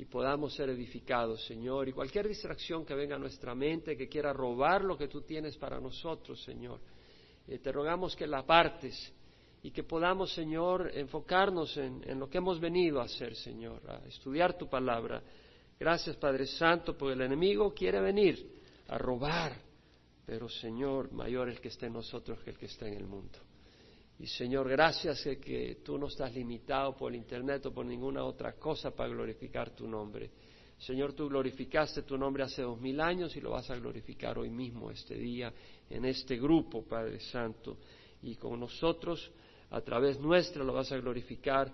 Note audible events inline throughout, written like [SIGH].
y podamos ser edificados, Señor. Y cualquier distracción que venga a nuestra mente, que quiera robar lo que tú tienes para nosotros, Señor, eh, te rogamos que la apartes y que podamos, Señor, enfocarnos en, en, lo que hemos venido a hacer, Señor, a estudiar tu palabra. Gracias, Padre Santo, porque el enemigo quiere venir a robar, pero, Señor, mayor el que esté en nosotros que el que está en el mundo. Y Señor, gracias que, tú no estás limitado por el Internet o por ninguna otra cosa para glorificar tu nombre. Señor, tú glorificaste tu nombre hace dos mil años y lo vas a glorificar hoy mismo, este día, en este grupo, Padre Santo. Y con nosotros, a través nuestra, lo vas a glorificar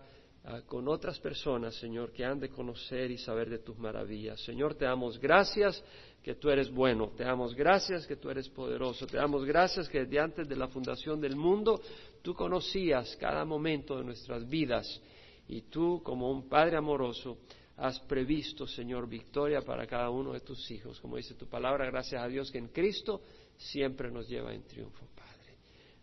con otras personas, Señor, que han de conocer y saber de tus maravillas. Señor, te damos gracias que tú eres bueno, te damos gracias que tú eres poderoso, te damos gracias que desde antes de la fundación del mundo tú conocías cada momento de nuestras vidas y tú como un Padre amoroso has previsto, Señor, victoria para cada uno de tus hijos. Como dice tu palabra, gracias a Dios que en Cristo siempre nos lleva en triunfo, Padre.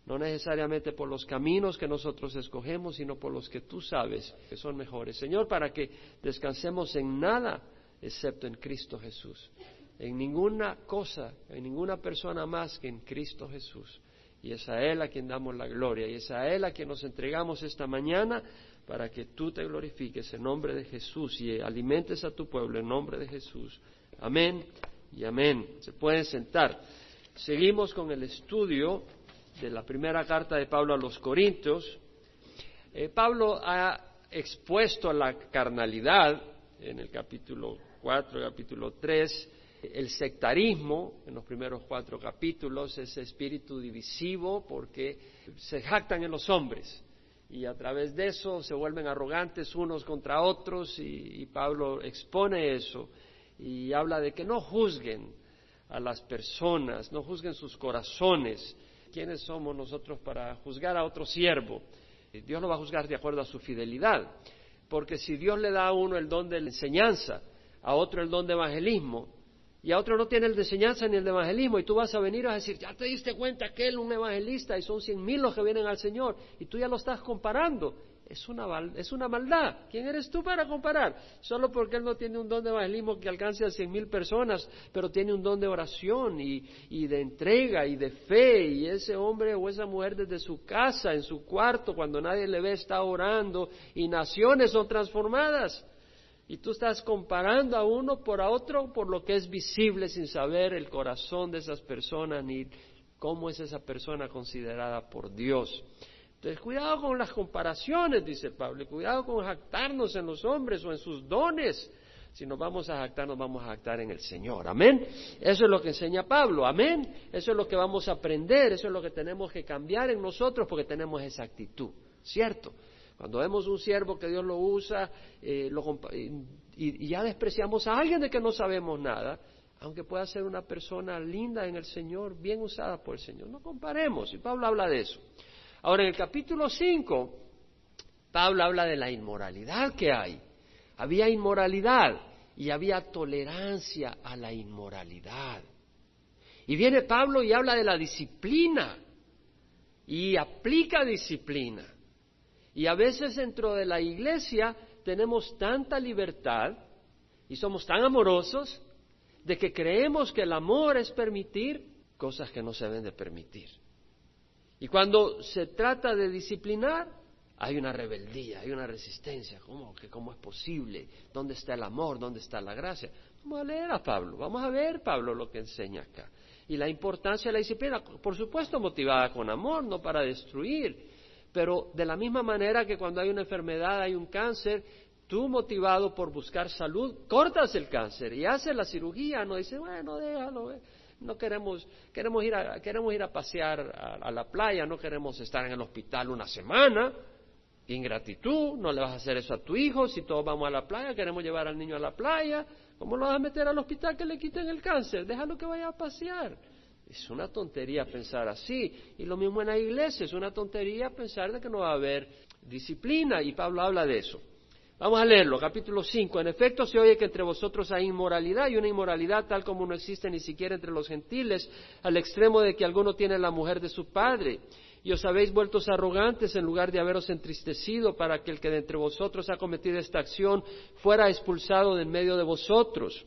No necesariamente por los caminos que nosotros escogemos, sino por los que tú sabes que son mejores. Señor, para que descansemos en nada excepto en Cristo Jesús en ninguna cosa, en ninguna persona más que en Cristo Jesús. Y es a Él a quien damos la gloria, y es a Él a quien nos entregamos esta mañana para que tú te glorifiques en nombre de Jesús y alimentes a tu pueblo en nombre de Jesús. Amén y amén. Se pueden sentar. Seguimos con el estudio de la primera carta de Pablo a los Corintios. Eh, Pablo ha expuesto la carnalidad en el capítulo 4, capítulo 3, el sectarismo en los primeros cuatro capítulos, ese espíritu divisivo, porque se jactan en los hombres y a través de eso se vuelven arrogantes unos contra otros y Pablo expone eso y habla de que no juzguen a las personas, no juzguen sus corazones. ¿Quiénes somos nosotros para juzgar a otro siervo? Dios lo va a juzgar de acuerdo a su fidelidad, porque si Dios le da a uno el don de la enseñanza, a otro el don de evangelismo, y a otro no tiene el de enseñanza ni el de evangelismo, y tú vas a venir a decir, ya te diste cuenta que él es un evangelista y son cien mil los que vienen al Señor, y tú ya lo estás comparando. Es una, es una maldad. ¿Quién eres tú para comparar? Solo porque él no tiene un don de evangelismo que alcance a cien mil personas, pero tiene un don de oración y, y de entrega y de fe, y ese hombre o esa mujer desde su casa, en su cuarto, cuando nadie le ve, está orando, y naciones son transformadas. Y tú estás comparando a uno por a otro por lo que es visible sin saber el corazón de esas personas ni cómo es esa persona considerada por Dios. Entonces, cuidado con las comparaciones, dice Pablo, cuidado con jactarnos en los hombres o en sus dones. Si nos vamos a jactar, nos vamos a jactar en el Señor. Amén. Eso es lo que enseña Pablo. Amén. Eso es lo que vamos a aprender. Eso es lo que tenemos que cambiar en nosotros porque tenemos esa actitud. ¿Cierto? Cuando vemos un siervo que Dios lo usa eh, y, ya despreciamos a alguien de que no sabemos nada, aunque pueda ser una persona linda en el Señor, bien usada por el Señor. No comparemos, y Pablo habla de eso. Ahora, en el capítulo 5, Pablo habla de la inmoralidad que hay. Había inmoralidad y había tolerancia a la inmoralidad. Y viene Pablo y habla de la disciplina y aplica disciplina. Y a veces dentro de la iglesia tenemos tanta libertad y somos tan amorosos de que creemos que el amor es permitir cosas que no se deben de permitir. Y cuando se trata de disciplinar, hay una rebeldía, hay una resistencia. ¿Cómo, que, ¿Cómo es posible? ¿Dónde está el amor? ¿Dónde está la gracia? Vamos a leer a Pablo, vamos a ver Pablo lo que enseña acá. Y la importancia de la disciplina, por supuesto motivada con amor, no para destruir, pero de la misma manera que cuando hay una enfermedad, hay un cáncer, tú motivado por buscar salud, cortas el cáncer y haces la cirugía, no dices, bueno, déjalo, eh. No queremos, queremos ir a, queremos ir a pasear a, a, la playa, no queremos estar en el hospital una semana, ingratitud, no le vas a hacer eso a tu hijo, si todos vamos a la playa, queremos llevar al niño a la playa, ¿cómo lo vas a meter al hospital que le quiten el cáncer? Déjalo que vaya a pasear. Es una tontería pensar así. Y lo mismo en la iglesia, es una tontería pensar de que no va a haber disciplina. Y Pablo habla de eso. Vamos a leerlo, capítulo 5. En efecto, se oye que entre vosotros hay inmoralidad y una inmoralidad tal como no existe ni siquiera entre los gentiles, al extremo de que alguno tiene la mujer de su padre. y os habéis vuelto arrogantes en lugar de haberos entristecido para que el que de entre vosotros ha cometido esta acción fuera expulsado de en medio de vosotros.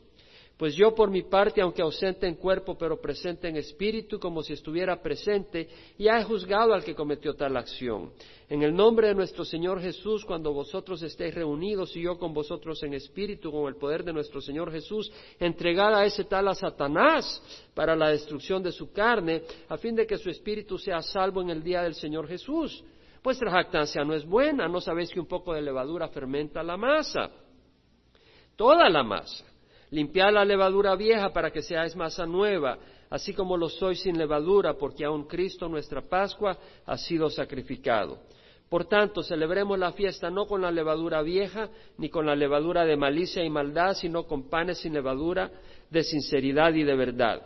Pues yo por mi parte, aunque ausente en cuerpo, pero presente en espíritu, como si estuviera presente, ya he juzgado al que cometió tal acción. En el nombre de nuestro Señor Jesús, cuando vosotros estéis reunidos y yo con vosotros en espíritu, con el poder de nuestro Señor Jesús, entregar a ese tal a Satanás para la destrucción de su carne, a fin de que su espíritu sea salvo en el día del Señor Jesús. Vuestra jactancia no es buena, no sabéis que un poco de levadura fermenta la masa, toda la masa. Limpiad la levadura vieja para que seáis masa nueva, así como lo sois sin levadura, porque aun Cristo nuestra Pascua ha sido sacrificado. Por tanto, celebremos la fiesta no con la levadura vieja, ni con la levadura de malicia y maldad, sino con panes sin levadura de sinceridad y de verdad.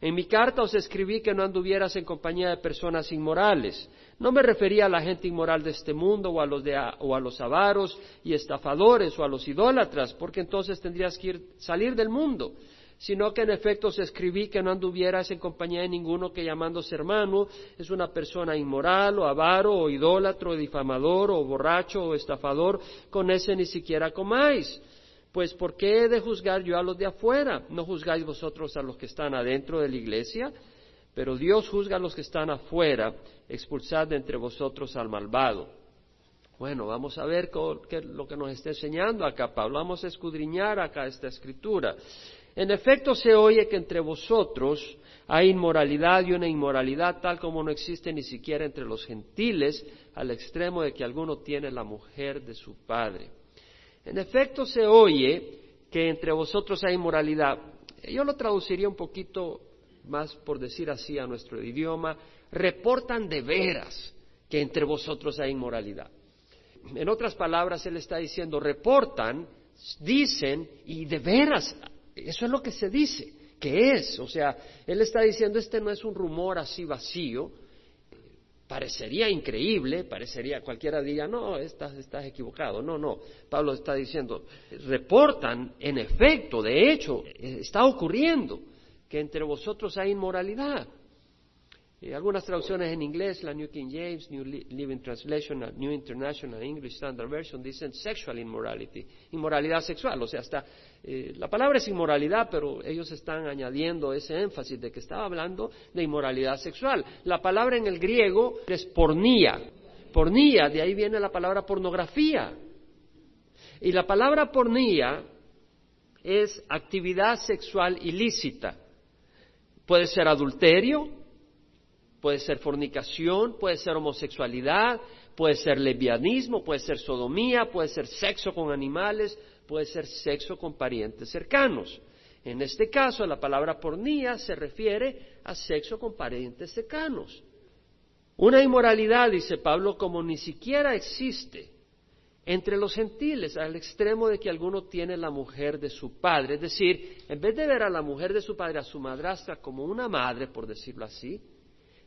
En mi carta os escribí que no anduvieras en compañía de personas inmorales, no me refería a la gente inmoral de este mundo o a los, o a los avaros y estafadores o a los idólatras, porque entonces tendrías que salir del mundo, sino que en efecto os escribí que no anduvieras en compañía de ninguno que llamándose hermano es una persona inmoral o avaro o idólatro o difamador o borracho o estafador, con ese ni siquiera comáis. Pues ¿por qué he de juzgar yo a los de afuera? ¿No juzgáis vosotros a los que están adentro de la iglesia? Pero Dios juzga a los que están afuera, expulsad de entre vosotros al malvado. Bueno, vamos a ver lo que nos está enseñando acá Pablo. Vamos a escudriñar acá esta escritura. En efecto, se oye que entre vosotros hay inmoralidad y una inmoralidad tal como no existe ni siquiera entre los gentiles, al extremo de que alguno tiene la mujer de su padre. En efecto, se oye que entre vosotros hay inmoralidad. Yo lo traduciría un poquito más por decir así a nuestro idioma, reportan de veras que entre vosotros hay inmoralidad. En otras palabras, él está diciendo, reportan, dicen, y de veras, eso es lo que se dice, que es. O sea, él está diciendo, este no es un rumor así vacío, parecería increíble, parecería, cualquiera diría, no, estás, estás equivocado. No, no, Pablo está diciendo, reportan, en efecto, de hecho, está ocurriendo que entre vosotros hay inmoralidad. Y algunas traducciones en inglés, la New King James, New Living Translation, New International English Standard Version, dicen sexual immorality, inmoralidad sexual. O sea, hasta eh, la palabra es inmoralidad, pero ellos están añadiendo ese énfasis de que estaba hablando de inmoralidad sexual. La palabra en el griego es pornía. Pornía, de ahí viene la palabra pornografía. Y la palabra pornía es actividad sexual ilícita. Puede ser adulterio, puede ser fornicación, puede ser homosexualidad, puede ser lesbianismo, puede ser sodomía, puede ser sexo con animales, puede ser sexo con parientes cercanos. En este caso, la palabra pornía se refiere a sexo con parientes cercanos. Una inmoralidad, dice Pablo, como ni siquiera existe entre los gentiles, al extremo de que alguno tiene la mujer de su padre. Es decir, en vez de ver a la mujer de su padre, a su madrastra, como una madre, por decirlo así,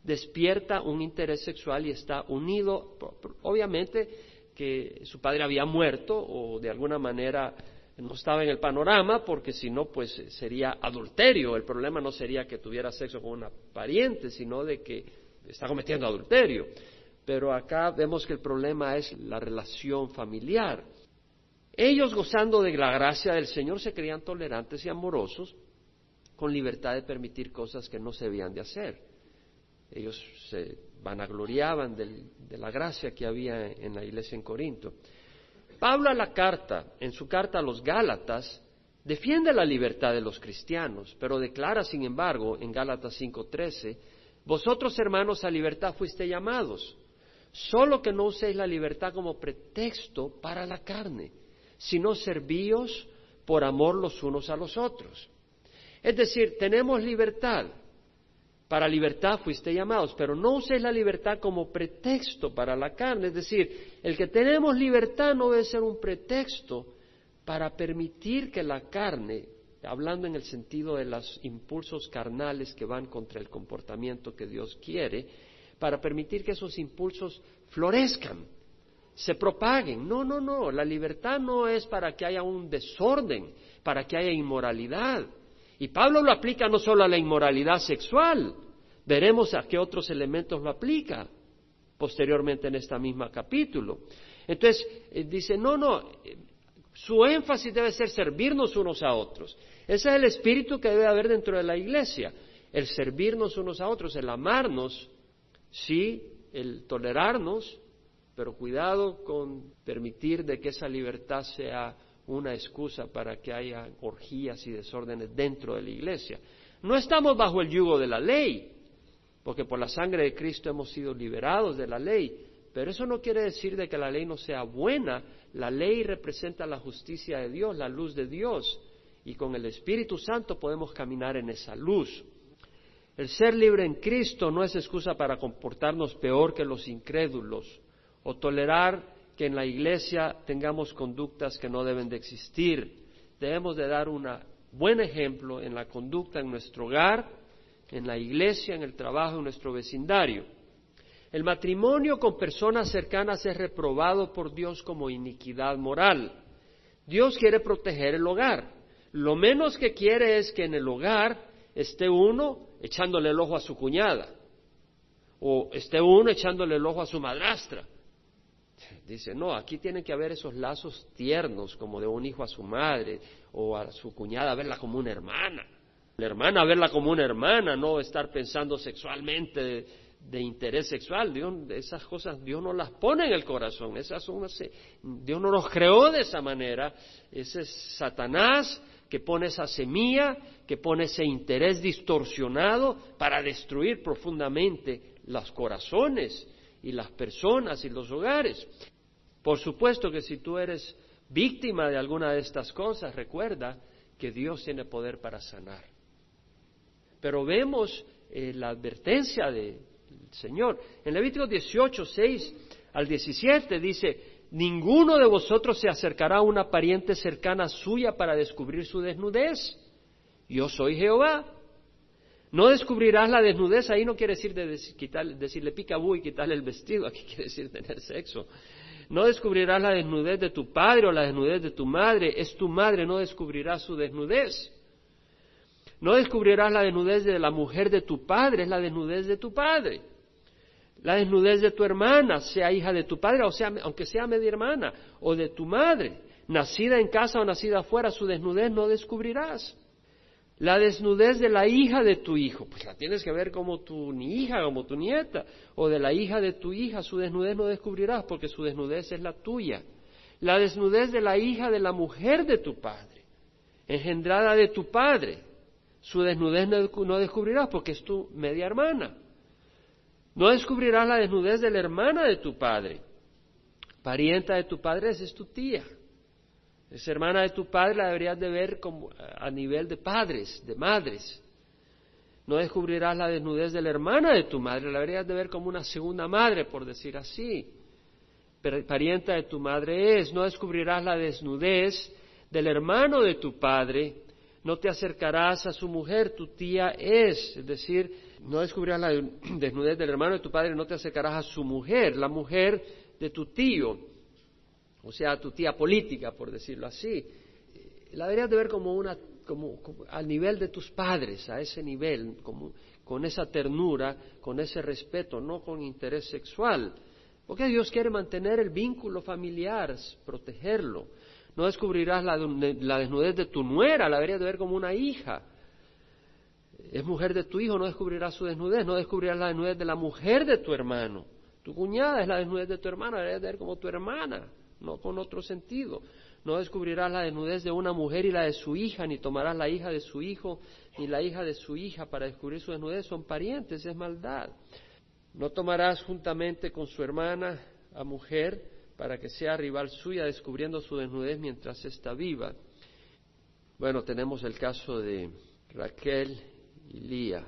despierta un interés sexual y está unido, obviamente que su padre había muerto o de alguna manera no estaba en el panorama, porque si no, pues sería adulterio. El problema no sería que tuviera sexo con una pariente, sino de que está cometiendo adulterio. Pero acá vemos que el problema es la relación familiar. Ellos, gozando de la gracia del Señor, se creían tolerantes y amorosos, con libertad de permitir cosas que no se debían de hacer. Ellos se vanagloriaban de la gracia que había en la iglesia en Corinto. Pablo la carta, en su carta a los Gálatas, defiende la libertad de los cristianos, pero declara, sin embargo, en Gálatas 5:13, vosotros hermanos a libertad fuiste llamados, Solo que no uséis la libertad como pretexto para la carne, sino servíos por amor los unos a los otros. Es decir, tenemos libertad. Para libertad fuiste llamados, pero no uséis la libertad como pretexto para la carne. Es decir, el que tenemos libertad no debe ser un pretexto para permitir que la carne, hablando en el sentido de los impulsos carnales que van contra el comportamiento que Dios quiere, para permitir que esos impulsos florezcan, se propaguen. No, no, no, la libertad no es para que haya un desorden, para que haya inmoralidad. Y Pablo lo aplica no solo a la inmoralidad sexual, veremos a qué otros elementos lo aplica. posteriormente en este mismo capítulo. Entonces, eh, dice, no, no, su énfasis debe ser servirnos unos a otros. Ese es el espíritu que debe haber dentro de la iglesia, el servirnos unos a otros, el amarnos, sí, el tolerarnos, pero cuidado con permitir de que esa libertad sea una excusa para que haya orgías y desórdenes dentro de la iglesia. No estamos bajo el yugo de la ley, porque por la sangre de Cristo hemos sido liberados de la ley, pero eso no quiere decir de que la ley no sea buena. La ley representa la justicia de Dios, la luz de Dios, y con el Espíritu Santo podemos caminar en esa luz. El ser libre en Cristo no es excusa para comportarnos peor que los incrédulos o tolerar que en la iglesia tengamos conductas que no deben de existir. Debemos de dar un buen ejemplo en la conducta en nuestro hogar, en la iglesia, en el trabajo, en nuestro vecindario. El matrimonio con personas cercanas es reprobado por Dios como iniquidad moral. Dios quiere proteger el hogar. Lo menos que quiere es que en el hogar esté uno echándole el ojo a su cuñada o esté uno echándole el ojo a su madrastra Dice, no, aquí tienen que haber esos lazos tiernos, como de un hijo a su madre o a su cuñada, verla como una hermana. La hermana, verla como una hermana, no estar pensando sexualmente de, interés sexual. Dios, esas cosas Dios no las pone en el corazón. Esas son, Dios no nos creó de esa manera. Ese es Satanás que pone esa semilla, que pone ese interés distorsionado para destruir profundamente los corazones y las personas y los hogares. Por supuesto que si tú eres víctima de alguna de estas cosas, recuerda que Dios tiene poder para sanar. Pero vemos eh, la advertencia del Señor. En Levítico 18, 6 al 17 dice, ninguno de vosotros se acercará a una pariente cercana suya para descubrir su desnudez. Yo soy Jehová. No descubrirás la desnudez, ahí no quiere decir de quitarle, decirle picabú y quitarle el vestido, aquí quiere decir tener sexo. No descubrirás la desnudez de tu padre o la desnudez de tu madre, es tu madre, no descubrirás su desnudez. No descubrirás la desnudez de la mujer de tu padre, es la desnudez de tu padre. La desnudez de tu hermana, sea hija de tu padre, o sea, aunque sea media hermana, o de tu madre, nacida en casa o nacida afuera, su desnudez no descubrirás. La desnudez de la hija de tu hijo, pues la tienes que ver como tu hija, como tu nieta, o de la hija de tu hija, su desnudez no descubrirás porque su desnudez es la tuya. La desnudez de la hija de la mujer de tu padre, engendrada de tu padre, su desnudez no descubrirás porque es tu media hermana. No descubrirás la desnudez de la hermana de tu padre, parienta de tu padre, es tu tía. Esa hermana de tu padre la deberías de ver como, a nivel de padres, de madres. No descubrirás la desnudez de la hermana de tu madre, la deberías de ver como una segunda madre, por decir así. Pero parienta de tu madre es. No descubrirás la desnudez del hermano de tu padre. No te acercarás a su mujer, tu tía es. Es decir, no descubrirás la [CLEARS THROAT] desnudez del hermano de tu padre, no te acercarás a su mujer, la mujer de tu tío o sea, tu tía política, por decirlo así, la deberías de ver como una, como, al nivel de tus padres, a ese nivel, como, con esa ternura, con ese respeto, no con interés sexual. Porque Dios quiere mantener el vínculo familiar, protegerlo. No descubrirás la, la desnudez de tu nuera, la deberías de ver como una hija. Es mujer de tu hijo, no descubrirás su desnudez, no descubrirás la desnudez de la mujer de tu hermano. Tu cuñada es la desnudez de tu hermana, la deberías de como tu hermana no con otro sentido. No descubrirás la desnudez de una mujer y la de su hija, ni tomarás la hija de su hijo ni la hija de su hija para descubrir su desnudez. Son parientes, es maldad. No tomarás juntamente con su hermana a mujer para que sea rival suya descubriendo su desnudez mientras está viva. Bueno, tenemos el caso de Raquel y Lía.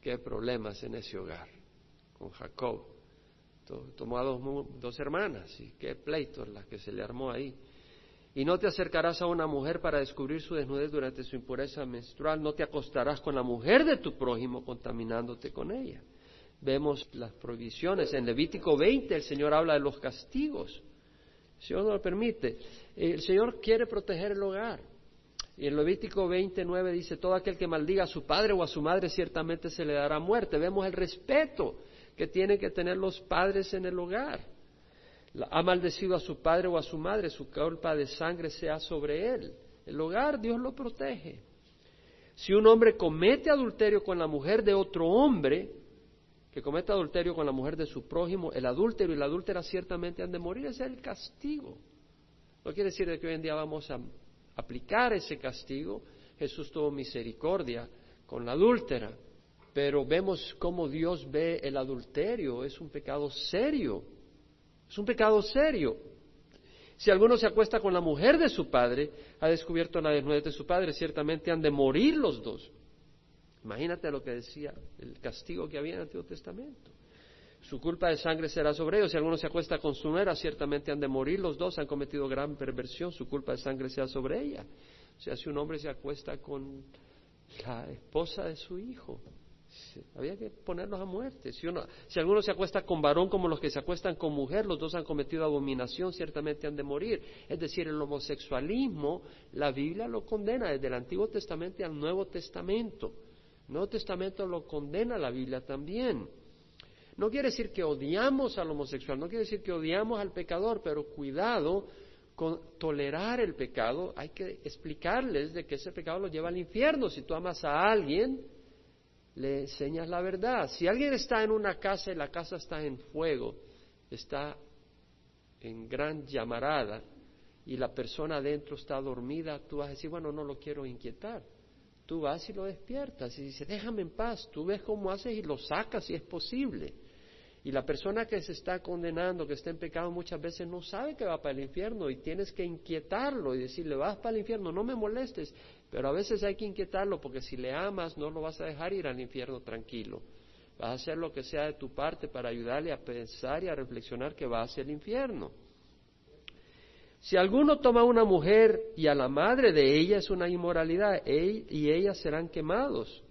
Qué problemas en ese hogar con Jacob tomó a dos, hermanas y qué pleitos las que se le armó ahí. Y no te acercarás a una mujer para descubrir su desnudez durante su impureza menstrual, no te acostarás con la mujer de tu prójimo contaminándote con ella. Vemos las prohibiciones. En Levítico 20 el Señor habla de los castigos. El Señor no lo permite. El Señor quiere proteger el hogar. Y en Levítico 29 dice, todo aquel que maldiga a su padre o a su madre ciertamente se le dará muerte. Vemos el respeto que tienen que tener los padres en el hogar. Ha maldecido a su padre o a su madre, su culpa de sangre sea sobre él. El hogar Dios lo protege. Si un hombre comete adulterio con la mujer de otro hombre, que comete adulterio con la mujer de su prójimo, el adúltero y la adúltera ciertamente han de morir, ese es el castigo. No quiere decir que hoy en día vamos a aplicar ese castigo. Jesús tuvo misericordia con la adúltera, pero vemos cómo Dios ve el adulterio, es un pecado serio, es un pecado serio. Si alguno se acuesta con la mujer de su padre, ha descubierto la desnudez de su padre, ciertamente han de morir los dos. Imagínate lo que decía el castigo que había en el Antiguo Testamento. Su culpa de sangre será sobre ellos. Si alguno se acuesta con su nuera, ciertamente han de morir los dos. Han cometido gran perversión. Su culpa de sangre será sobre ella. O sea, si un hombre se acuesta con la esposa de su hijo, había que ponerlos a muerte. Si, uno, si alguno se acuesta con varón como los que se acuestan con mujer, los dos han cometido abominación, ciertamente han de morir. Es decir, el homosexualismo, la Biblia lo condena desde el Antiguo Testamento al Nuevo Testamento. El Nuevo Testamento lo condena la Biblia también. No quiere decir que odiamos al homosexual, no quiere decir que odiamos al pecador, pero cuidado con tolerar el pecado. Hay que explicarles de que ese pecado lo lleva al infierno. Si tú amas a alguien, le enseñas la verdad. Si alguien está en una casa y la casa está en fuego, está en gran llamarada y la persona adentro está dormida, tú vas a decir, bueno, no lo quiero inquietar. Tú vas y lo despiertas y dices, déjame en paz, tú ves cómo haces y lo sacas si es posible. Y la persona que se está condenando, que está en pecado, muchas veces no sabe que va para el infierno y tienes que inquietarlo y decirle, vas para el infierno, no me molestes. Pero a veces hay que inquietarlo porque si le amas no lo vas a dejar ir al infierno tranquilo. Vas a hacer lo que sea de tu parte para ayudarle a pensar y a reflexionar que va hacia el infierno. Si alguno toma a una mujer y a la madre de ella es una inmoralidad, él y ellas serán quemados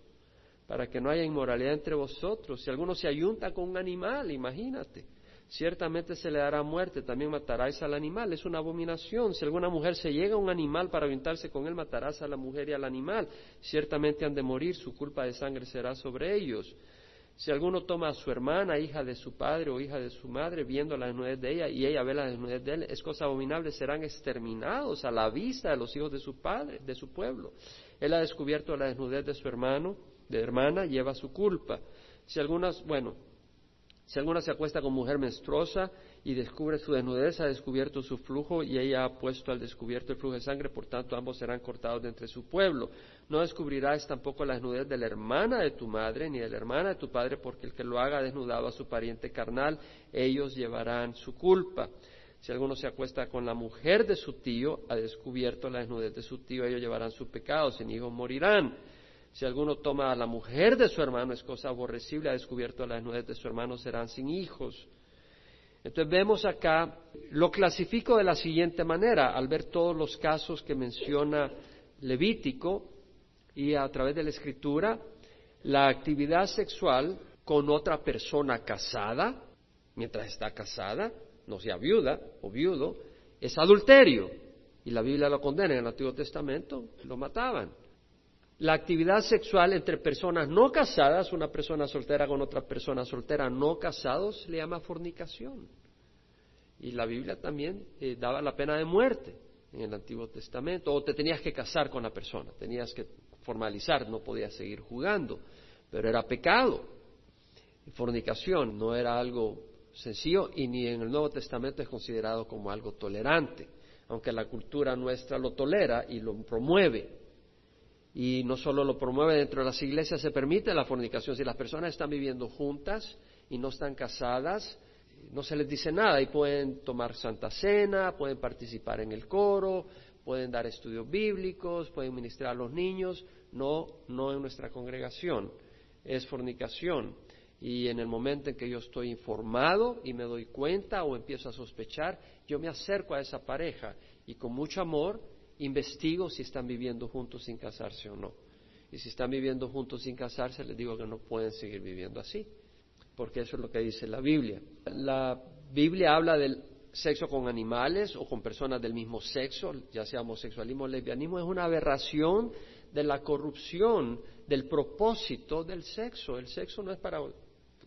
para que no haya inmoralidad entre vosotros. Si alguno se ayunta con un animal, imagínate, ciertamente se le dará muerte, también mataráis al animal, es una abominación. Si alguna mujer se llega a un animal para ayuntarse con él, matarás a la mujer y al animal, ciertamente han de morir, su culpa de sangre será sobre ellos. Si alguno toma a su hermana, hija de su padre o hija de su madre, viendo la desnudez de ella y ella ve la desnudez de él, es cosa abominable, serán exterminados a la vista de los hijos de su padre, de su pueblo. Él ha descubierto la desnudez de su hermano, de hermana lleva su culpa. Si algunas, bueno, si alguna se acuesta con mujer menstruosa y descubre su desnudez, ha descubierto su flujo y ella ha puesto al descubierto el flujo de sangre, por tanto ambos serán cortados de entre su pueblo. No descubrirás tampoco la desnudez de la hermana de tu madre ni de la hermana de tu padre, porque el que lo haga desnudado a su pariente carnal, ellos llevarán su culpa. Si alguno se acuesta con la mujer de su tío, ha descubierto la desnudez de su tío, ellos llevarán su pecado, sin hijos morirán. Si alguno toma a la mujer de su hermano, es cosa aborrecible, ha descubierto la desnudez de su hermano, serán sin hijos. Entonces vemos acá, lo clasifico de la siguiente manera, al ver todos los casos que menciona Levítico y a través de la escritura, la actividad sexual con otra persona casada, mientras está casada, no sea viuda o viudo, es adulterio. Y la Biblia lo condena en el Antiguo Testamento, lo mataban la actividad sexual entre personas no casadas, una persona soltera con otra persona soltera no casados, le llama fornicación. Y la Biblia también eh, daba la pena de muerte en el Antiguo Testamento. O te tenías que casar con la persona, tenías que formalizar, no podías seguir jugando, pero era pecado. Fornicación no era algo sencillo y ni en el Nuevo Testamento es considerado como algo tolerante, aunque la cultura nuestra lo tolera y lo promueve y no solo lo promueve dentro de las iglesias, se permite la fornicación. Si las personas están viviendo juntas y no están casadas, no se les dice nada y pueden tomar santa cena, pueden participar en el coro, pueden dar estudios bíblicos, pueden ministrar a los niños, no, no en nuestra congregación. Es fornicación. Y en el momento en que yo estoy informado y me doy cuenta o empiezo a sospechar, yo me acerco a esa pareja y con mucho amor investigo si están viviendo juntos sin casarse o no. Y si están viviendo juntos sin casarse, les digo que no pueden seguir viviendo así, porque eso es lo que dice la Biblia. La Biblia habla del sexo con animales o con personas del mismo sexo, ya sea homosexualismo o lesbianismo, es una aberración de la corrupción del propósito del sexo. El sexo no es para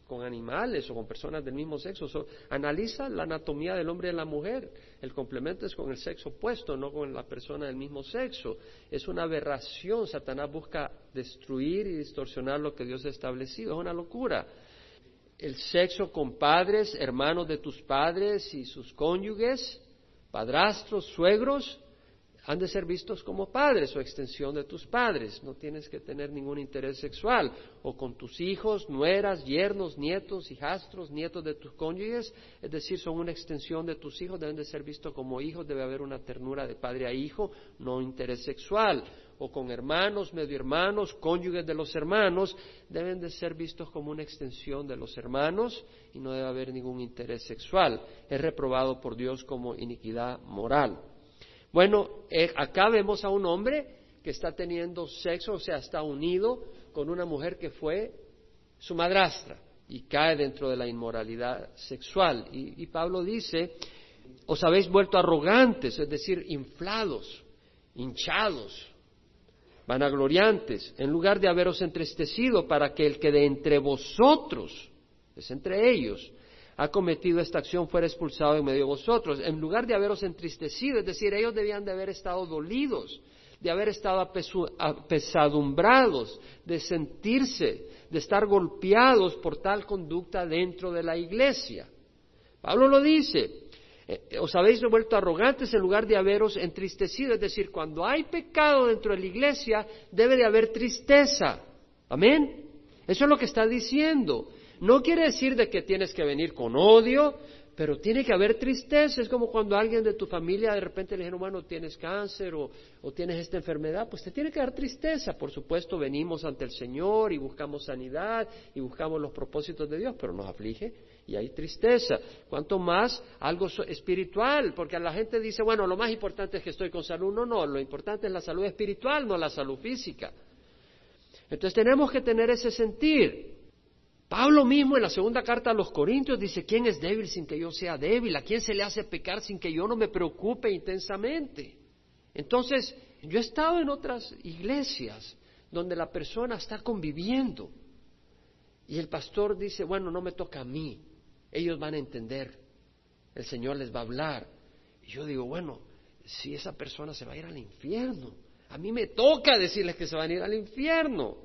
con animales o con personas del mismo sexo. analiza la anatomía del hombre y de la mujer. El complemento es con el sexo opuesto, no con la persona del mismo sexo. Es una aberración. Satanás busca destruir y distorsionar lo que Dios ha establecido. Es una locura. El sexo con padres, hermanos de tus padres y sus cónyuges, padrastros, suegros, han de ser vistos como padres o extensión de tus padres. No tienes que tener ningún interés sexual. O con tus hijos, nueras, yernos, nietos, hijastros, nietos de tus cónyuges. Es decir, son una extensión de tus hijos, deben de ser vistos como hijos. Debe haber una ternura de padre a hijo, no interés sexual. O con hermanos, medio hermanos, cónyuges de los hermanos, deben de ser vistos como una extensión de los hermanos y no debe haber ningún interés sexual. Es reprobado por Dios como iniquidad moral. Bueno, eh, acá vemos a un hombre que está teniendo sexo, o sea, está unido con una mujer que fue su madrastra y cae dentro de la inmoralidad sexual. Y, Pablo dice, os habéis vuelto arrogantes, es decir, inflados, hinchados, vanagloriantes, en lugar de haberos entristecido para que el que de entre vosotros, es entre ellos, ha cometido esta acción fuera expulsado en medio de vosotros, en lugar de haberos entristecido, es decir, ellos debían de haber estado dolidos, de haber estado apesadumbrados, de sentirse, de estar golpeados por tal conducta dentro de la iglesia. Pablo lo dice, eh, os habéis vuelto arrogantes en lugar de haberos entristecido, es decir, cuando hay pecado dentro de la iglesia debe de haber tristeza. Amén. Eso es lo que está diciendo. No quiere decir de que tienes que venir con odio, pero tiene que haber tristeza. Es como cuando alguien de tu familia de repente le dice, hermano, tienes cáncer o, o, tienes esta enfermedad, pues te tiene que dar tristeza. Por supuesto, venimos ante el Señor y buscamos sanidad y buscamos los propósitos de Dios, pero nos aflige y hay tristeza. Cuanto más algo espiritual, porque la gente dice, bueno, lo más importante es que estoy con salud. No, no, lo importante es la salud espiritual, no la salud física. Entonces tenemos que tener ese sentir. Pablo mismo en la segunda carta a los Corintios dice, ¿quién es débil sin que yo sea débil? ¿A quién se le hace pecar sin que yo no me preocupe intensamente? Entonces, yo he estado en otras iglesias donde la persona está conviviendo y el pastor dice, bueno, no me toca a mí, ellos van a entender, el Señor les va a hablar. Y yo digo, bueno, si esa persona se va a ir al infierno, a mí me toca decirles que se van a ir al infierno,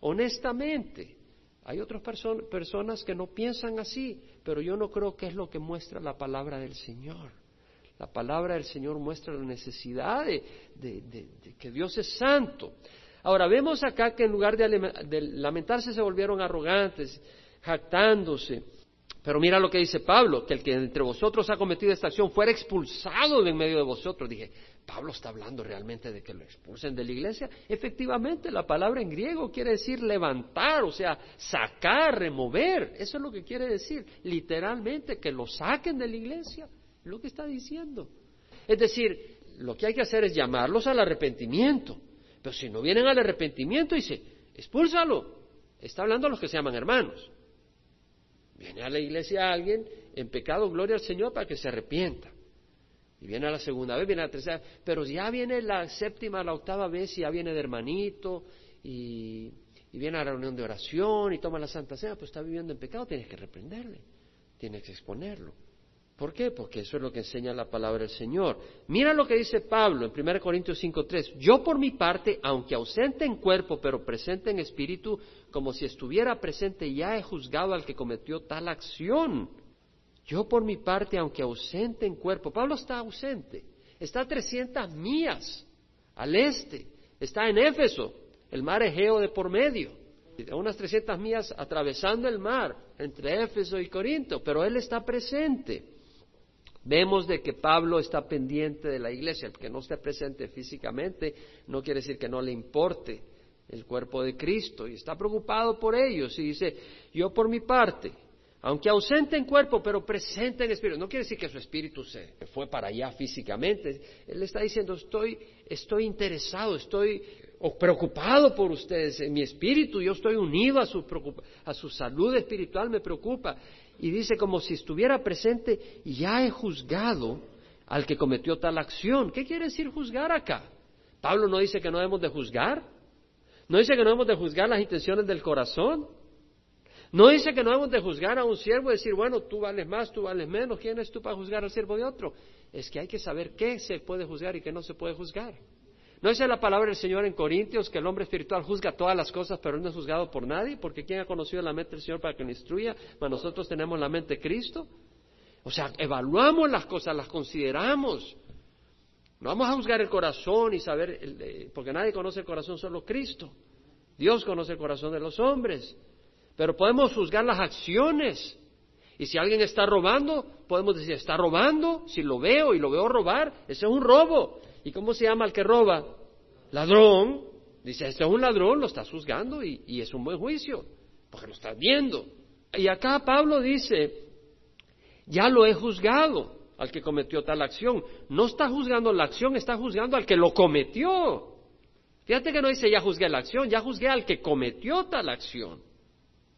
honestamente. Hay otras personas que no piensan así, pero yo no creo que es lo que muestra la palabra del Señor. La palabra del Señor muestra la necesidad de, que Dios es santo. Ahora, vemos acá que en lugar de, lamentarse se volvieron arrogantes, jactándose. Pero mira lo que dice Pablo, que el que entre vosotros ha cometido esta acción fuera expulsado de en medio de vosotros. Dije, Pablo está hablando realmente de que lo expulsen de la iglesia. Efectivamente, la palabra en griego quiere decir levantar, o sea, sacar, remover. Eso es lo que quiere decir. Literalmente, que lo saquen de la iglesia. Es lo que está diciendo. Es decir, lo que hay que hacer es llamarlos al arrepentimiento. Pero si no vienen al arrepentimiento, dice, expúlsalo. Está hablando a los que se llaman hermanos. Viene a la iglesia alguien en pecado, gloria al Señor, para que se arrepienta. Y viene la segunda vez, viene la tercera, pero ya viene la séptima, la octava vez y ya viene de hermanito y, viene a la reunión de oración y toma la Santa Cena, pues está viviendo en pecado, tienes que reprenderle, tienes que exponerlo. ¿Por qué? Porque eso es lo que enseña la palabra del Señor. Mira lo que dice Pablo en 1 Corintios 5.3. Yo por mi parte, aunque ausente en cuerpo, pero presente en espíritu, como si estuviera presente, ya he juzgado al que cometió tal acción. Yo por mi parte, aunque ausente en cuerpo, Pablo está ausente, está a 300 millas al este, está en Éfeso, el mar Egeo de por medio, a unas 300 millas atravesando el mar entre Éfeso y Corinto, pero él está presente. Vemos de que Pablo está pendiente de la iglesia, el que no esté presente físicamente no quiere decir que no le importe el cuerpo de Cristo y está preocupado por ellos y dice, yo por mi parte, aunque ausente en cuerpo, pero presente en espíritu. No quiere decir que su espíritu se fue para allá físicamente. Él está diciendo, estoy, estoy interesado, estoy preocupado por ustedes. En mi espíritu yo estoy unido a su, a su salud espiritual, me preocupa. Y dice como si estuviera presente, ya he juzgado al que cometió tal acción. ¿Qué quiere decir juzgar acá? Pablo no dice que no debemos de juzgar. No dice que no debemos de juzgar las intenciones del corazón. No dice que no debemos de juzgar a un siervo y decir, bueno, tú vales más, tú vales menos, ¿quién es tú para juzgar al siervo de otro? Es que hay que saber qué se puede juzgar y qué no se puede juzgar. ¿No dice la palabra del Señor en Corintios que el hombre espiritual juzga todas las cosas, pero no es juzgado por nadie? Porque ¿quién ha conocido la mente del Señor para que nos instruya? Pues nosotros tenemos la mente de Cristo. O sea, evaluamos las cosas, las consideramos. No vamos a juzgar el corazón y saber, eh, porque nadie conoce el corazón, solo Cristo. Dios conoce el corazón de los hombres. Pero podemos juzgar las acciones. Y si alguien está robando, podemos decir, está robando. Si lo veo y lo veo robar, ese es un robo. ¿Y cómo se llama el que roba? Ladrón. Dice, este es un ladrón, lo estás juzgando y, y es un buen juicio, porque lo estás viendo. Y acá Pablo dice, ya lo he juzgado al que cometió tal acción. No está juzgando la acción, está juzgando al que lo cometió. Fíjate que no dice ya juzgué la acción, ya juzgué al que cometió tal acción.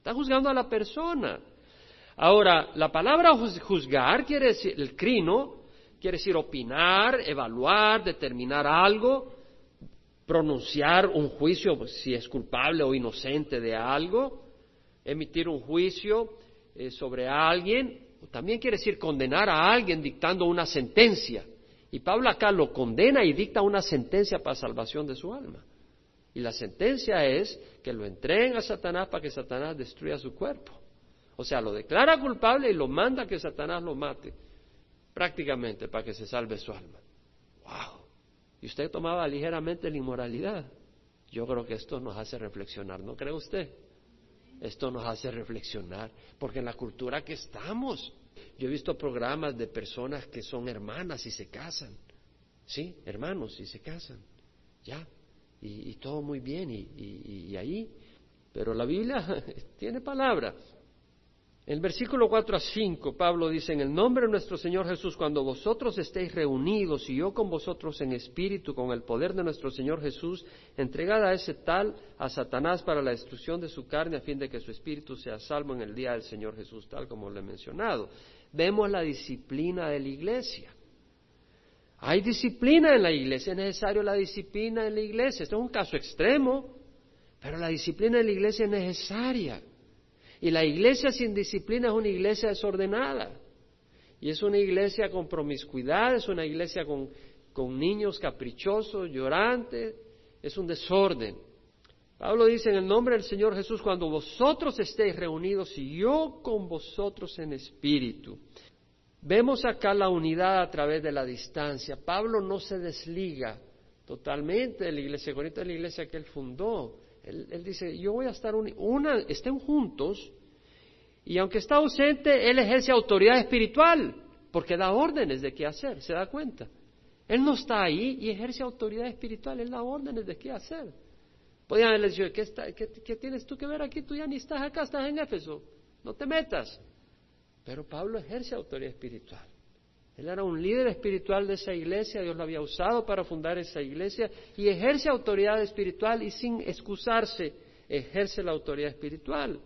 Está juzgando a la persona. Ahora, la palabra juzgar quiere decir, el crino, quiere decir opinar, evaluar, determinar algo, pronunciar un juicio, pues, si es culpable o inocente de algo, emitir un juicio eh, sobre alguien, también quiere decir condenar a alguien dictando una sentencia. Y Pablo acá lo condena y dicta una sentencia para salvación de su alma. Y la sentencia es que lo entreguen a Satanás para que Satanás destruya su cuerpo. O sea, lo declara culpable y lo manda a que Satanás lo mate, prácticamente para que se salve su alma. ¡Wow! Y usted tomaba ligeramente la inmoralidad. Yo creo que esto nos hace reflexionar, ¿no cree usted? Esto nos hace reflexionar, porque en la cultura que estamos, yo he visto programas de personas que son hermanas y se casan, ¿sí? Hermanos y se casan, ya, y, todo muy bien y, ahí, pero la Biblia [LAUGHS] tiene palabra. En el versículo 4 a 5, Pablo dice, en el nombre de nuestro Señor Jesús, cuando vosotros estéis reunidos y yo con vosotros en espíritu, con el poder de nuestro Señor Jesús, entregad a ese tal a Satanás para la destrucción de su carne, a fin de que su espíritu sea salvo en el día del Señor Jesús, tal como lo he mencionado. Vemos la disciplina de la iglesia. Hay disciplina en la iglesia, es necesario la disciplina en la iglesia. Esto es un caso extremo, pero la disciplina en la iglesia es necesaria. Y la iglesia sin disciplina es una iglesia desordenada. Y es una iglesia con promiscuidad, es una iglesia con, con niños caprichosos, llorantes, es un desorden. Pablo dice en el nombre del Señor Jesús, cuando vosotros estéis reunidos y yo con vosotros en espíritu. Vemos acá la unidad a través de la distancia. Pablo no se desliga totalmente de la iglesia, de la iglesia que él fundó. Él, dice, yo voy a estar, una, estén juntos, y aunque está ausente, él ejerce autoridad espiritual, porque da órdenes de qué hacer, ¿se da cuenta? Él no está ahí y ejerce autoridad espiritual, él da órdenes de qué hacer. Podrían haberle dicho, ¿qué, ¿qué, tienes tú que ver aquí? Tú ya ni estás acá, estás en Éfeso, no te metas. Pero Pablo ejerce autoridad espiritual. Él era un líder espiritual de esa iglesia, Dios lo había usado para fundar esa iglesia y ejerce autoridad espiritual y sin excusarse ejerce la autoridad espiritual.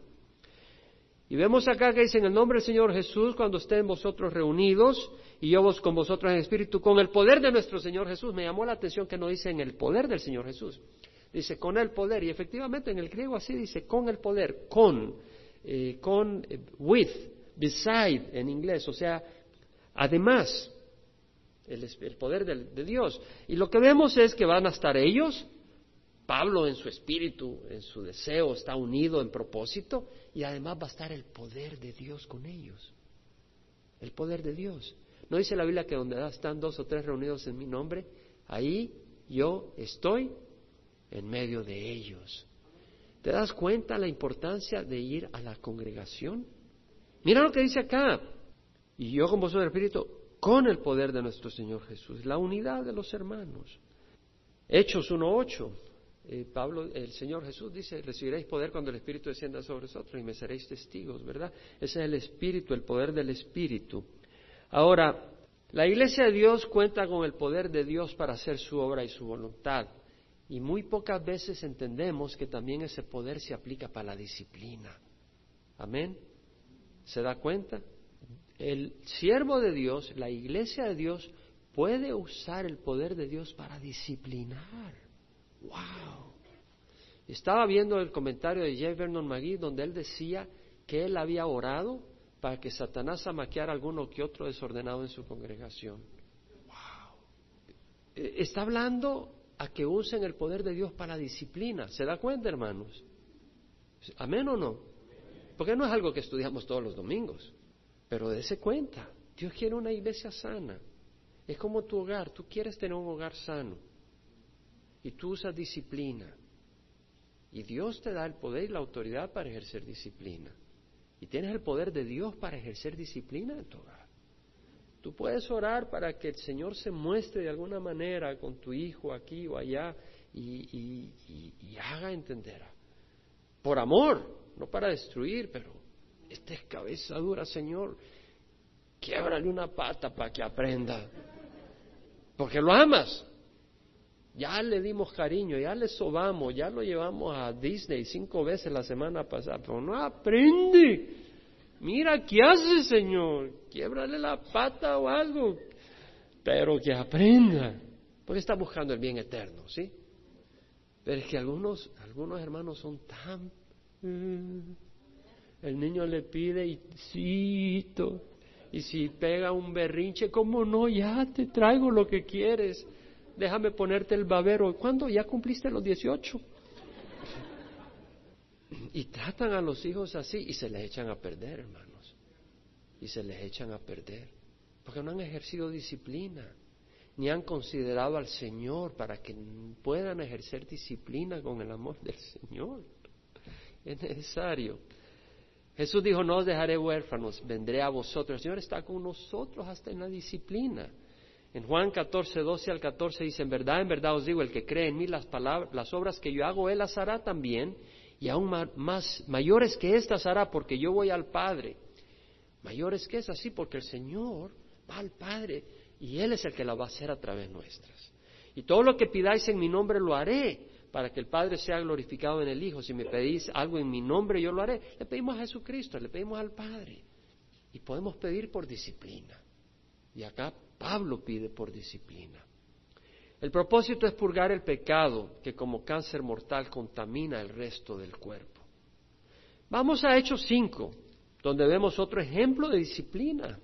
Y vemos acá que dice en el nombre del Señor Jesús, cuando estén vosotros reunidos y yo vos con vosotros en espíritu, con el poder de nuestro Señor Jesús. Me llamó la atención que no dice en el poder del Señor Jesús, dice con el poder. Y efectivamente en el griego así dice con el poder, con, eh, con, eh, with, beside en inglés, o sea, además, el, poder de, Dios. Y lo que vemos es que van a estar ellos, Pablo en su espíritu, en su deseo, está unido en propósito, y además va a estar el poder de Dios con ellos. El poder de Dios. ¿No dice la Biblia que donde están dos o tres reunidos en mi nombre, ahí yo estoy en medio de ellos? ¿Te das cuenta la importancia de ir a la congregación? Mira lo que dice acá. Y yo con vosotros Espíritu, con el poder de nuestro Señor Jesús, la unidad de los hermanos. Hechos 1.8. Eh, Pablo, el Señor Jesús dice, recibiréis poder cuando el Espíritu descienda sobre vosotros y me seréis testigos, ¿verdad? Ese es el Espíritu, el poder del Espíritu. Ahora, la Iglesia de Dios cuenta con el poder de Dios para hacer su obra y su voluntad. Y muy pocas veces entendemos que también ese poder se aplica para la disciplina. Amén. ¿Se da cuenta? El siervo de Dios, la iglesia de Dios, puede usar el poder de Dios para disciplinar. ¡Wow! Estaba viendo el comentario de J. Vernon McGee donde él decía que él había orado para que Satanás amaqueara alguno que otro desordenado en su congregación. Eh, está hablando a que usen el poder de Dios para disciplina. ¿Se da cuenta, hermanos? ¿Amén o no? Porque no es algo que estudiamos todos los domingos, pero dése cuenta. Dios quiere una iglesia sana. Es como tu hogar. Tú quieres tener un hogar sano. Y tú usas disciplina. Y Dios te da el poder y la autoridad para ejercer disciplina. Y tienes el poder de Dios para ejercer disciplina en tu hogar. Tú puedes orar para que el Señor se muestre de alguna manera con tu hijo aquí o allá y, haga entender. Por amor, no para destruir, pero esta es cabeza dura, Señor. Quiebrale una pata para que aprenda. Porque lo amas. Ya le dimos cariño, ya le sobamos, ya lo llevamos a Disney cinco veces la semana pasada, pero no aprende. Mira, ¿qué hace, Señor? Quiebrale la pata o algo, pero que aprenda, porque está buscando el bien eterno, ¿sí? Pero es que algunos, algunos hermanos son tan... Mm, el niño le pide y y si pega un berrinche, ¿cómo no? Ya te traigo lo que quieres déjame ponerte el babero. ¿Cuándo? Ya cumpliste los 18. Y tratan a los hijos así y se les echan a perder, hermanos. Y se les echan a perder. Porque no han ejercido disciplina, ni han considerado al Señor para que puedan ejercer disciplina con el amor del Señor. Es necesario. Jesús dijo, no os dejaré huérfanos, vendré a vosotros. El Señor está con nosotros hasta en la disciplina. En Juan 14, 12 al 14 dice, en verdad, en verdad os digo, el que cree en mí las, palabras, las obras que yo hago, él las hará también, y aún más, mayores que estas hará, porque yo voy al Padre. Mayores que esas, sí, porque el Señor va al Padre, y Él es el que la va a hacer a través nuestras. Y todo lo que pidáis en mi nombre lo haré, para que el Padre sea glorificado en el Hijo. Si me pedís algo en mi nombre, yo lo haré. Le pedimos a Jesucristo, le pedimos al Padre. Y podemos pedir por disciplina. Y acá Pablo pide por disciplina. El propósito es purgar el pecado que como cáncer mortal contamina el resto del cuerpo. Vamos a Hechos 5, donde vemos otro ejemplo de disciplina.